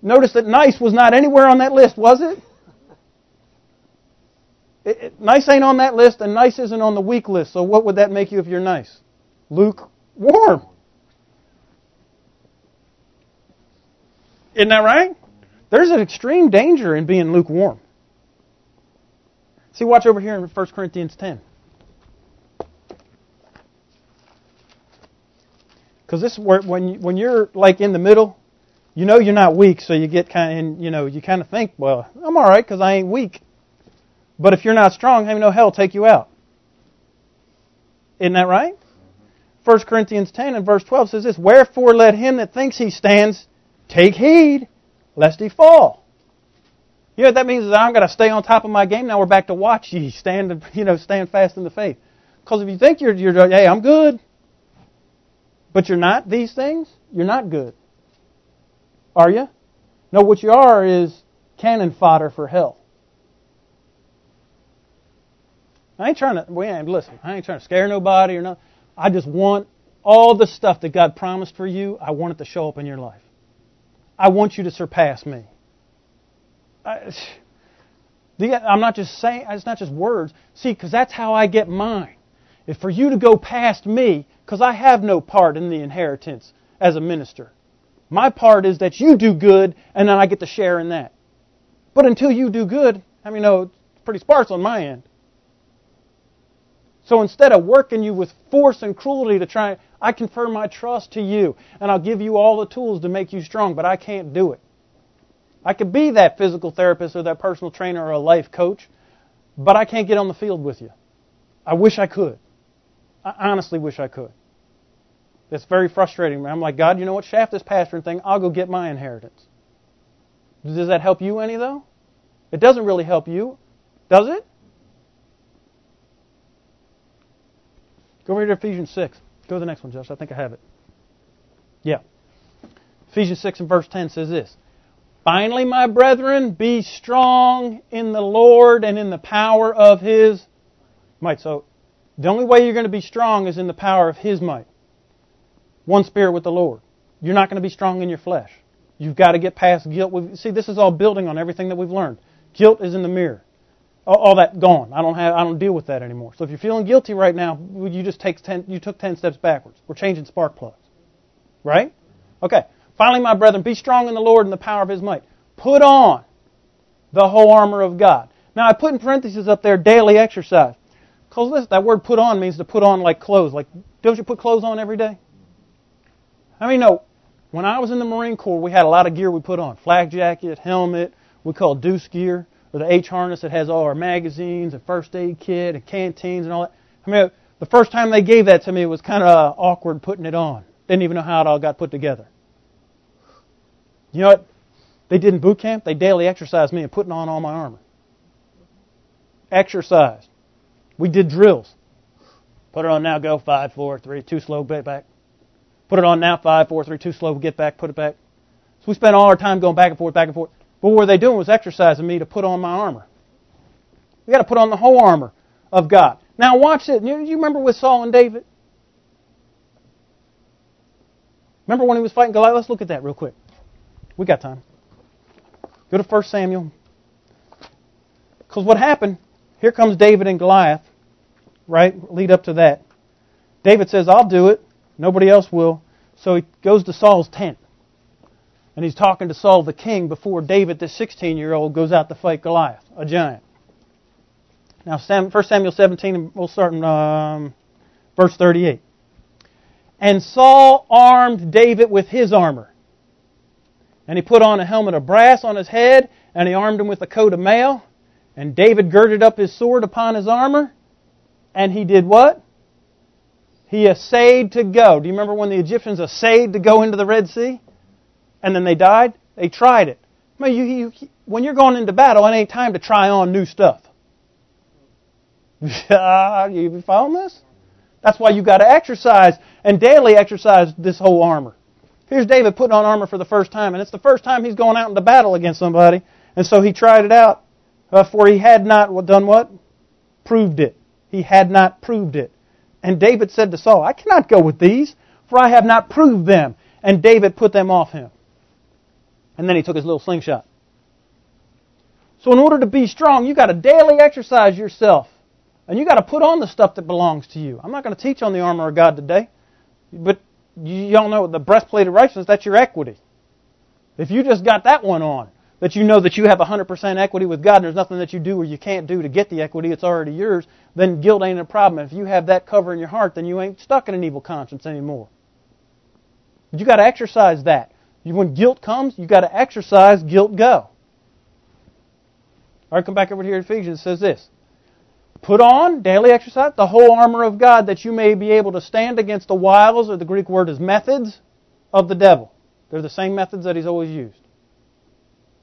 Notice that nice was not anywhere on that list, was it? it, it nice ain't on that list, and nice isn't on the weak list. So what would that make you if you're nice? Lukewarm. Isn't that right? There's an extreme danger in being lukewarm. See, watch over here in 1 Corinthians 10. Because this is where when when you're like in the middle, you know you're not weak, so you get kind of you know you kind of think, well, I'm all right because I ain't weak. But if you're not strong, have no hell take you out. Isn't that right? 1 Corinthians 10 and verse 12 says this, Wherefore let him that thinks he stands take heed, lest he fall. You know what that means is I'm going to stay on top of my game. Now we're back to watch ye stand, you know, stand fast in the faith. Because if you think you're, you're, hey, I'm good, but you're not these things, you're not good. Are you? No, what you are is cannon fodder for hell. I ain't trying to, we ain't, listen, I ain't trying to scare nobody or nothing. I just want all the stuff that God promised for you, I want it to show up in your life. I want you to surpass me. I, I'm not just saying, it's not just words. See, because that's how I get mine. If for you to go past me, because I have no part in the inheritance as a minister. My part is that you do good, and then I get to share in that. But until you do good, I mean, no, it's pretty sparse on my end. So instead of working you with force and cruelty to try, I confer my trust to you, and I'll give you all the tools to make you strong, but I can't do it. I could be that physical therapist or that personal trainer or a life coach, but I can't get on the field with you. I wish I could. I honestly wish I could. It's very frustrating. I'm like, God, you know what? Shaft this pastoring thing. I'll go get my inheritance. Does that help you any, though? It doesn't really help you, does it? Go over to Ephesians 6. Go to the next one, Josh. I think I have it. Yeah. Ephesians 6 and verse 10 says this Finally, my brethren, be strong in the Lord and in the power of His might. So, the only way you're going to be strong is in the power of His might. One spirit with the Lord. You're not going to be strong in your flesh. You've got to get past guilt. we See, this is all building on everything that we've learned. Guilt is in the mirror. All that gone. I don't have. I don't deal with that anymore. So if you're feeling guilty right now, you just take ten. You took ten steps backwards. We're changing spark plugs, right? Okay. Finally, my brethren, be strong in the Lord and the power of His might. Put on the whole armor of God. Now, I put in parentheses up there daily exercise. Because that word put on means to put on like clothes. Like, don't you put clothes on every day? I mean, no. When I was in the Marine Corps, we had a lot of gear we put on flak jacket, helmet, we call deuce gear, or the H harness that has all our magazines and first aid kit and canteens and all that. I mean, the first time they gave that to me, it was kind of awkward putting it on. Didn't even know how it all got put together. You know what they did in boot camp? They daily exercised me in putting on all my armor. Exercise. We did drills. Put it on now, go, five, four, three, two, slow, get back. Put it on now, five, four, three, two, slow, get back, put it back. So we spent all our time going back and forth, back and forth. But what were they doing was exercising me to put on my armor. We got to put on the whole armor of God. Now watch it. You, you remember with Saul and David? Remember when he was fighting Goliath? Let's look at that real quick. We got time. Go to 1 Samuel. Because what happened, here comes David and Goliath, right? Lead up to that. David says, I'll do it. Nobody else will. So he goes to Saul's tent. And he's talking to Saul the king before David, the 16 year old, goes out to fight Goliath, a giant. Now, 1 Samuel 17, we'll start in um, verse 38. And Saul armed David with his armor and he put on a helmet of brass on his head, and he armed him with a coat of mail. And David girded up his sword upon his armor, and he did what? He essayed to go. Do you remember when the Egyptians essayed to go into the Red Sea? And then they died? They tried it. I mean, you, you, when you're going into battle, it ain't time to try on new stuff. Ah, you following this? That's why you got to exercise and daily exercise this whole armor. Here's David putting on armor for the first time, and it's the first time he's going out into battle against somebody, and so he tried it out, for he had not done what? Proved it. He had not proved it. And David said to Saul, I cannot go with these, for I have not proved them. And David put them off him. And then he took his little slingshot. So in order to be strong, you got to daily exercise yourself. And you got to put on the stuff that belongs to you. I'm not going to teach on the armor of God today, but you all know the breastplate of righteousness, that's your equity. If you just got that one on, that you know that you have 100% equity with God and there's nothing that you do or you can't do to get the equity, it's already yours, then guilt ain't a problem. If you have that cover in your heart, then you ain't stuck in an evil conscience anymore. But you got to exercise that. When guilt comes, you got to exercise guilt go. All right, come back over here to Ephesians. It says this. Put on, daily exercise, the whole armor of God that you may be able to stand against the wiles, or the Greek word is methods, of the devil. They're the same methods that he's always used.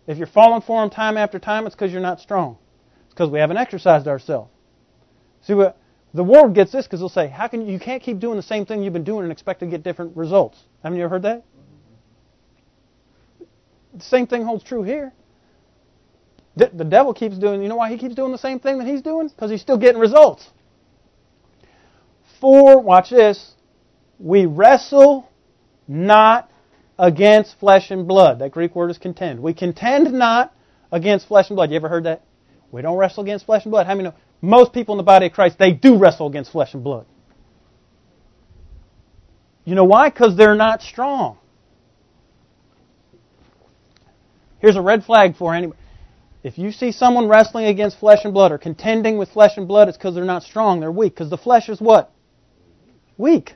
If you're falling for him time after time, it's because you're not strong. It's because we haven't exercised ourselves. See, what, the world gets this because they'll say, "How can you, you can't keep doing the same thing you've been doing and expect to get different results?" Haven't you ever heard that? The same thing holds true here. The devil keeps doing, you know why he keeps doing the same thing that he's doing? Because he's still getting results. For, watch this, we wrestle not against flesh and blood. That Greek word is contend. We contend not against flesh and blood. You ever heard that? We don't wrestle against flesh and blood. How many know? Most people in the body of Christ, they do wrestle against flesh and blood. You know why? Because they're not strong. Here's a red flag for anybody. If you see someone wrestling against flesh and blood or contending with flesh and blood, it's because they're not strong. They're weak. Because the flesh is what? Weak.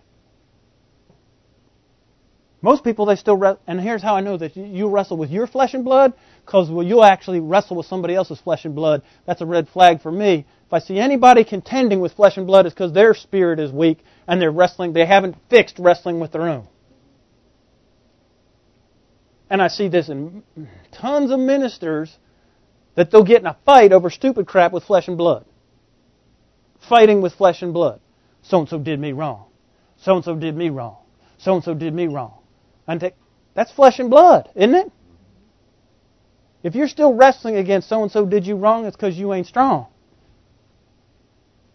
Most people, they still, wrestle, and here's how I know that you wrestle with your flesh and blood, because well, you'll actually wrestle with somebody else's flesh and blood. That's a red flag for me. If I see anybody contending with flesh and blood, it's because their spirit is weak and they're wrestling, they haven't fixed wrestling with their own. And I see this in tons of ministers that they'll get in a fight over stupid crap with flesh and blood. Fighting with flesh and blood. So and so did me wrong. So and so did me wrong. So and so did me wrong. And take, that's flesh and blood, isn't it? If you're still wrestling against so and so did you wrong, it's because you ain't strong.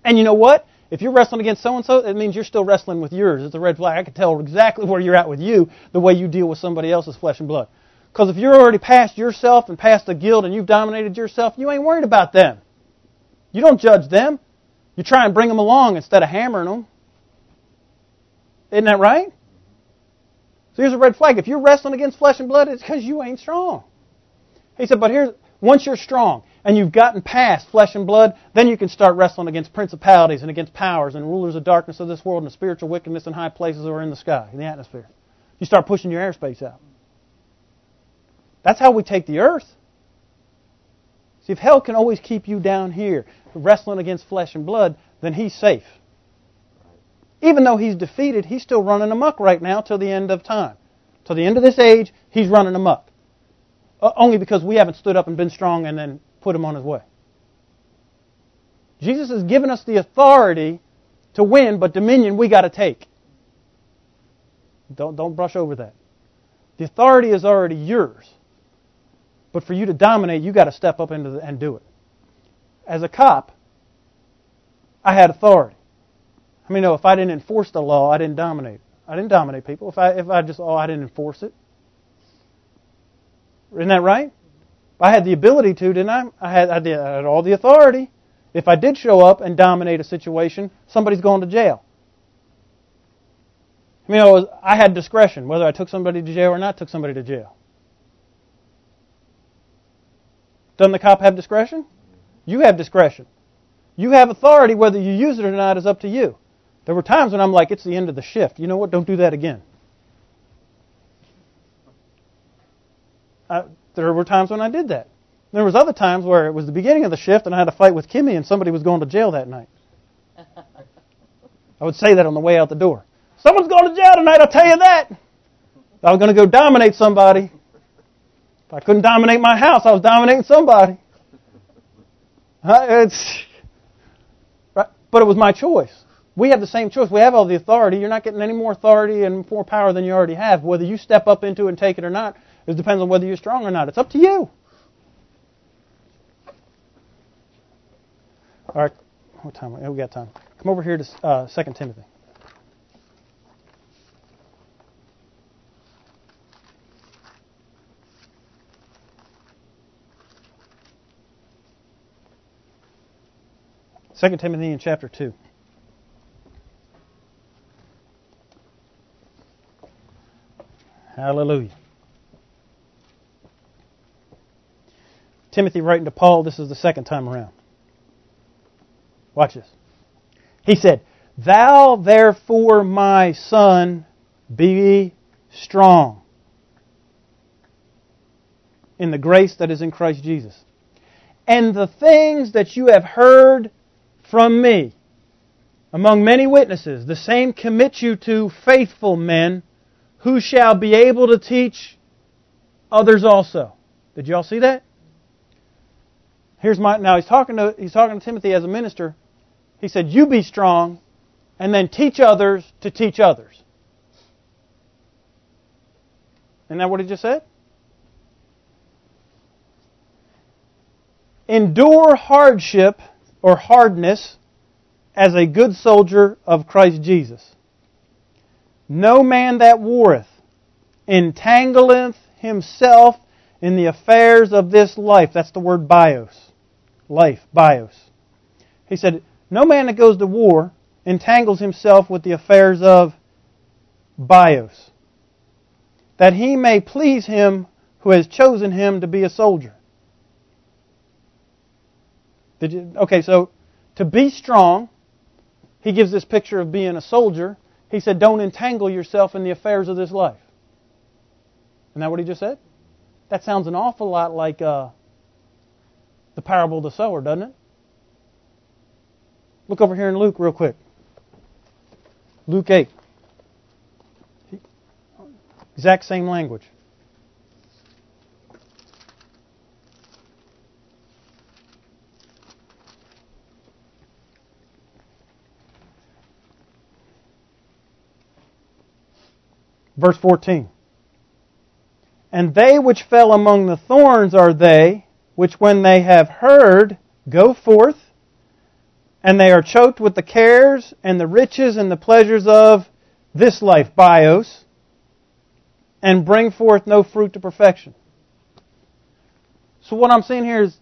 And you know what? If you're wrestling against so and so, it means you're still wrestling with yours. It's a red flag. I can tell exactly where you're at with you the way you deal with somebody else's flesh and blood. Because if you're already past yourself and past the guilt and you've dominated yourself, you ain't worried about them. You don't judge them. You try and bring them along instead of hammering them. Isn't that right? So here's a red flag. If you're wrestling against flesh and blood, it's because you ain't strong. He said, but here's, once you're strong and you've gotten past flesh and blood, then you can start wrestling against principalities and against powers and rulers of darkness of this world and the spiritual wickedness in high places or in the sky, in the atmosphere. You start pushing your airspace out. That's how we take the earth. See, if hell can always keep you down here, wrestling against flesh and blood, then he's safe. Even though he's defeated, he's still running amok right now till the end of time. Till the end of this age, he's running amok. Uh, only because we haven't stood up and been strong and then put him on his way. Jesus has given us the authority to win, but dominion we got to take. Don't, don't brush over that. The authority is already yours. But for you to dominate, you got to step up into the, and do it. As a cop, I had authority. I mean, no, if I didn't enforce the law, I didn't dominate. I didn't dominate people. If I if I just oh I didn't enforce it. Isn't that right? I had the ability to, didn't I? I had, I, did, I had all the authority. If I did show up and dominate a situation, somebody's going to jail. I mean, I, was, I had discretion whether I took somebody to jail or not took somebody to jail. Doesn't the cop have discretion? You have discretion. You have authority. Whether you use it or not is up to you. There were times when I'm like, it's the end of the shift. You know what? Don't do that again. I, there were times when I did that. There was other times where it was the beginning of the shift and I had a fight with Kimmy and somebody was going to jail that night. I would say that on the way out the door. Someone's going to jail tonight, I'll tell you that. I was going to go dominate somebody. If I couldn't dominate my house, I was dominating somebody. It's, right? But it was my choice. We have the same choice. We have all the authority. You're not getting any more authority and more power than you already have. Whether you step up into it and take it or not, it depends on whether you're strong or not. It's up to you. All right. What time? We got time. Come over here to uh, 2 Timothy. Second Timothy in chapter two. Hallelujah. Timothy writing to Paul, this is the second time around. Watch this. He said, Thou therefore, my son, be strong in the grace that is in Christ Jesus. And the things that you have heard from me among many witnesses, the same commit you to faithful men who shall be able to teach others also. Did you all see that? Here's my now he's talking to he's talking to Timothy as a minister. He said, "You be strong, and then teach others to teach others." Isn't that what he just said? Endure hardship or hardness as a good soldier of Christ Jesus. No man that warreth entangleth himself in the affairs of this life. That's the word bios. Life, bios. He said, No man that goes to war entangles himself with the affairs of bios, that he may please him who has chosen him to be a soldier. You, okay, so to be strong, he gives this picture of being a soldier. He said, Don't entangle yourself in the affairs of this life. Isn't that what he just said? That sounds an awful lot like uh, the parable of the sower, doesn't it? Look over here in Luke real quick. Luke 8. Exact same language. Verse 14. And they which fell among the thorns are they which when they have heard go forth, and they are choked with the cares and the riches and the pleasures of this life, bios, and bring forth no fruit to perfection. So what I'm saying here is,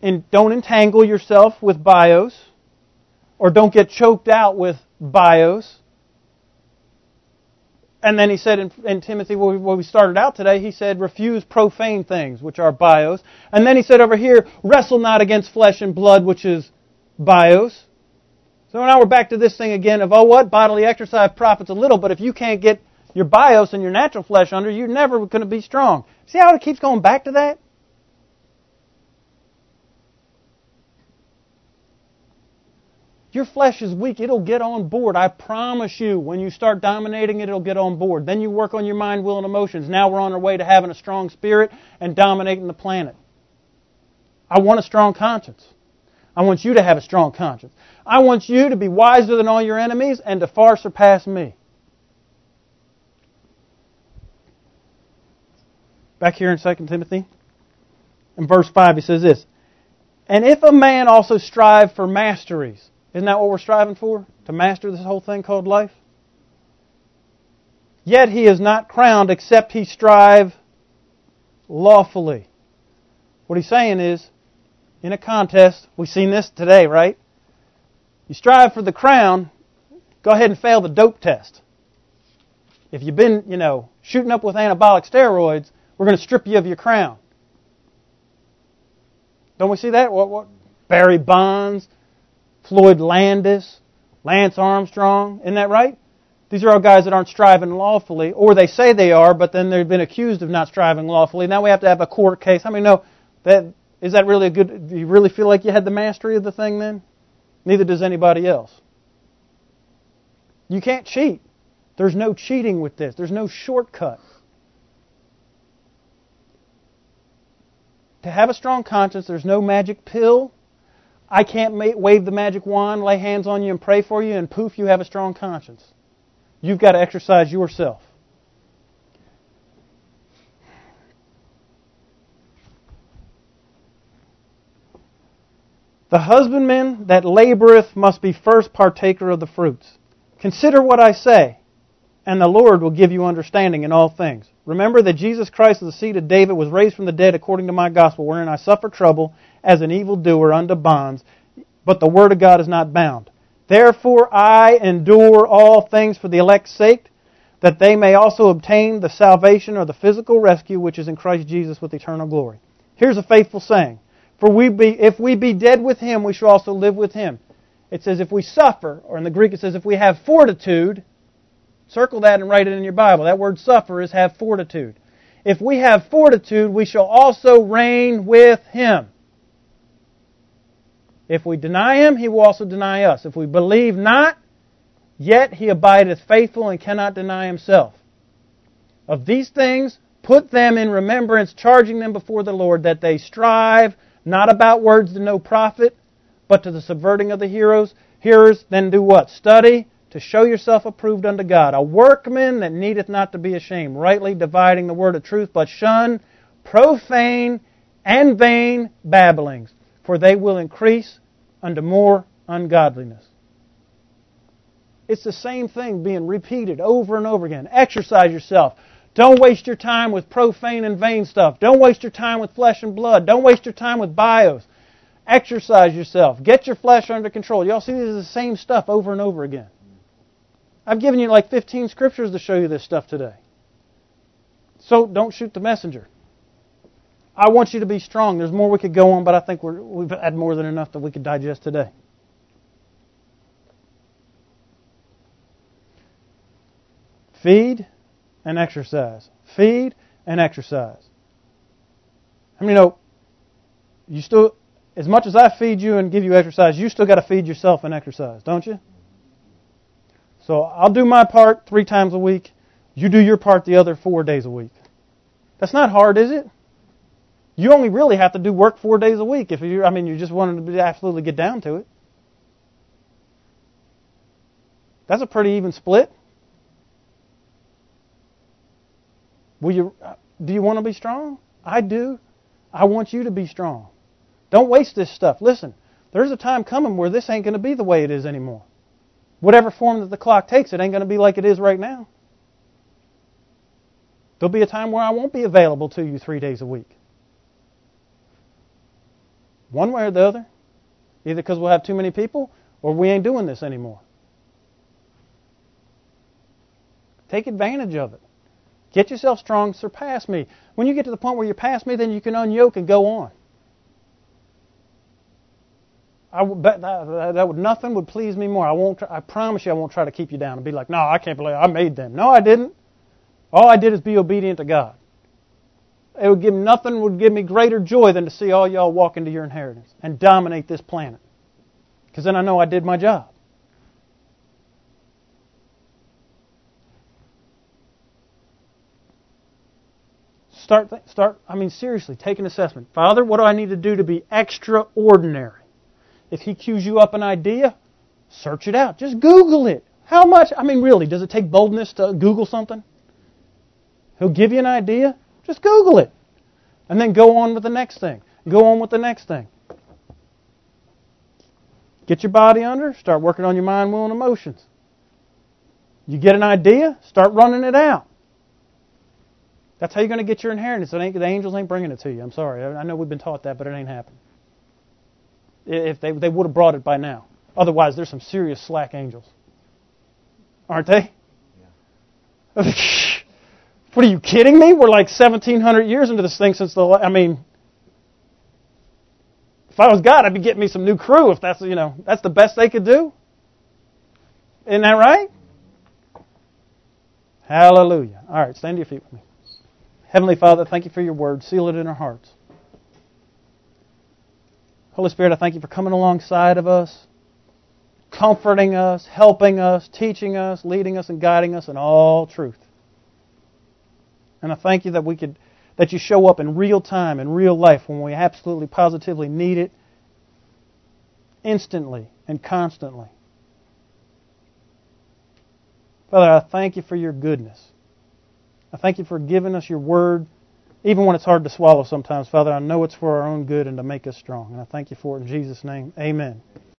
in, don't entangle yourself with bios, or don't get choked out with bios. And then he said in, in Timothy, where we started out today, he said, refuse profane things, which are bios. And then he said over here, wrestle not against flesh and blood, which is bios. So now we're back to this thing again of, oh, what? Bodily exercise profits a little, but if you can't get your bios and your natural flesh under, you're never going to be strong. See how it keeps going back to that? Your flesh is weak. It'll get on board. I promise you. When you start dominating it, it'll get on board. Then you work on your mind, will, and emotions. Now we're on our way to having a strong spirit and dominating the planet. I want a strong conscience. I want you to have a strong conscience. I want you to be wiser than all your enemies and to far surpass me. Back here in 2 Timothy, in verse 5, he says this And if a man also strive for masteries, isn't that what we're striving for? To master this whole thing called life? Yet he is not crowned except he strive lawfully. What he's saying is, in a contest, we've seen this today, right? You strive for the crown, go ahead and fail the dope test. If you've been, you know, shooting up with anabolic steroids, we're going to strip you of your crown. Don't we see that? What, what? Barry Bonds, Floyd Landis, Lance Armstrong. Isn't that right? These are all guys that aren't striving lawfully, or they say they are, but then they've been accused of not striving lawfully. Now we have to have a court case. How many know that? Is that really a good? Do you really feel like you had the mastery of the thing then? Neither does anybody else. You can't cheat. There's no cheating with this. There's no shortcut. To have a strong conscience, there's no magic pill. I can't wave the magic wand, lay hands on you, and pray for you, and poof, you have a strong conscience. You've got to exercise yourself. The husbandman that laboreth must be first partaker of the fruits. Consider what I say, and the Lord will give you understanding in all things. Remember that Jesus Christ the seed of David was raised from the dead according to my gospel, wherein I suffer trouble as an evildoer unto bonds, but the word of God is not bound. Therefore I endure all things for the elect's sake, that they may also obtain the salvation or the physical rescue which is in Christ Jesus with eternal glory. Here's a faithful saying. For we be, if we be dead with him, we shall also live with him. It says if we suffer, or in the Greek it says if we have fortitude, circle that and write it in your Bible. That word suffer is have fortitude. If we have fortitude, we shall also reign with him. If we deny him, he will also deny us. If we believe not, yet he abideth faithful and cannot deny himself. Of these things, put them in remembrance, charging them before the Lord, that they strive not about words to no profit, but to the subverting of the heroes. Hearers, then do what? Study to show yourself approved unto God, a workman that needeth not to be ashamed, rightly dividing the word of truth, but shun profane and vain babblings for they will increase unto more ungodliness. It's the same thing being repeated over and over again. Exercise yourself. Don't waste your time with profane and vain stuff. Don't waste your time with flesh and blood. Don't waste your time with bios. Exercise yourself. Get your flesh under control. Y'all see this is the same stuff over and over again. I've given you like 15 scriptures to show you this stuff today. So don't shoot the messenger. I want you to be strong. There's more we could go on, but I think we have had more than enough that we could digest today. Feed and exercise. Feed and exercise. I mean, you know, you still, as much as I feed you and give you exercise, you still got to feed yourself and exercise, don't you? So I'll do my part three times a week. You do your part the other four days a week. That's not hard, is it? You only really have to do work four days a week if you, I mean, you just wanted to absolutely get down to it. That's a pretty even split. Will you, do you want to be strong? I do. I want you to be strong. Don't waste this stuff. Listen, there's a time coming where this ain't going to be the way it is anymore. Whatever form that the clock takes, it ain't going to be like it is right now. There'll be a time where I won't be available to you three days a week. One way or the other. Either because we'll have too many people or we ain't doing this anymore. Take advantage of it. Get yourself strong, surpass me. When you get to the point where you're past me, then you can unyoke and go on. I that, that would nothing would please me more. I won't. I promise you, I won't try to keep you down and be like, "No, I can't believe I made them." No, I didn't. All I did is be obedient to God. It would give nothing would give me greater joy than to see all y'all walk into your inheritance and dominate this planet. Because then I know I did my job. Start, start. I mean, seriously, take an assessment. Father, what do I need to do to be extraordinary? If He cues you up an idea, search it out. Just Google it. How much? I mean, really, does it take boldness to Google something? He'll give you an idea. Just Google it. And then go on with the next thing. Go on with the next thing. Get your body under, start working on your mind, will, and emotions. You get an idea, start running it out. That's how you're going to get your inheritance. the angels ain't bringing it to you. I'm sorry. I know we've been taught that, but it ain't happening. If they, they would have brought it by now. Otherwise, there's some serious slack angels. Aren't they? Yeah. What are you kidding me? We're like 1700 years into this thing since the. I mean, if I was God, I'd be getting me some new crew. If that's you know that's the best they could do. Isn't that right? Hallelujah. All right, stand to your feet with me. Heavenly Father, thank you for your word. Seal it in our hearts. Holy Spirit, I thank you for coming alongside of us, comforting us, helping us, teaching us, leading us, and guiding us in all truth. And I thank you that we could that you show up in real time, in real life, when we absolutely positively need it, instantly and constantly. Father, I thank you for your goodness. I thank you for giving us your word, even when it's hard to swallow sometimes, Father. I know it's for our own good and to make us strong. And I thank you for it in Jesus' name. Amen.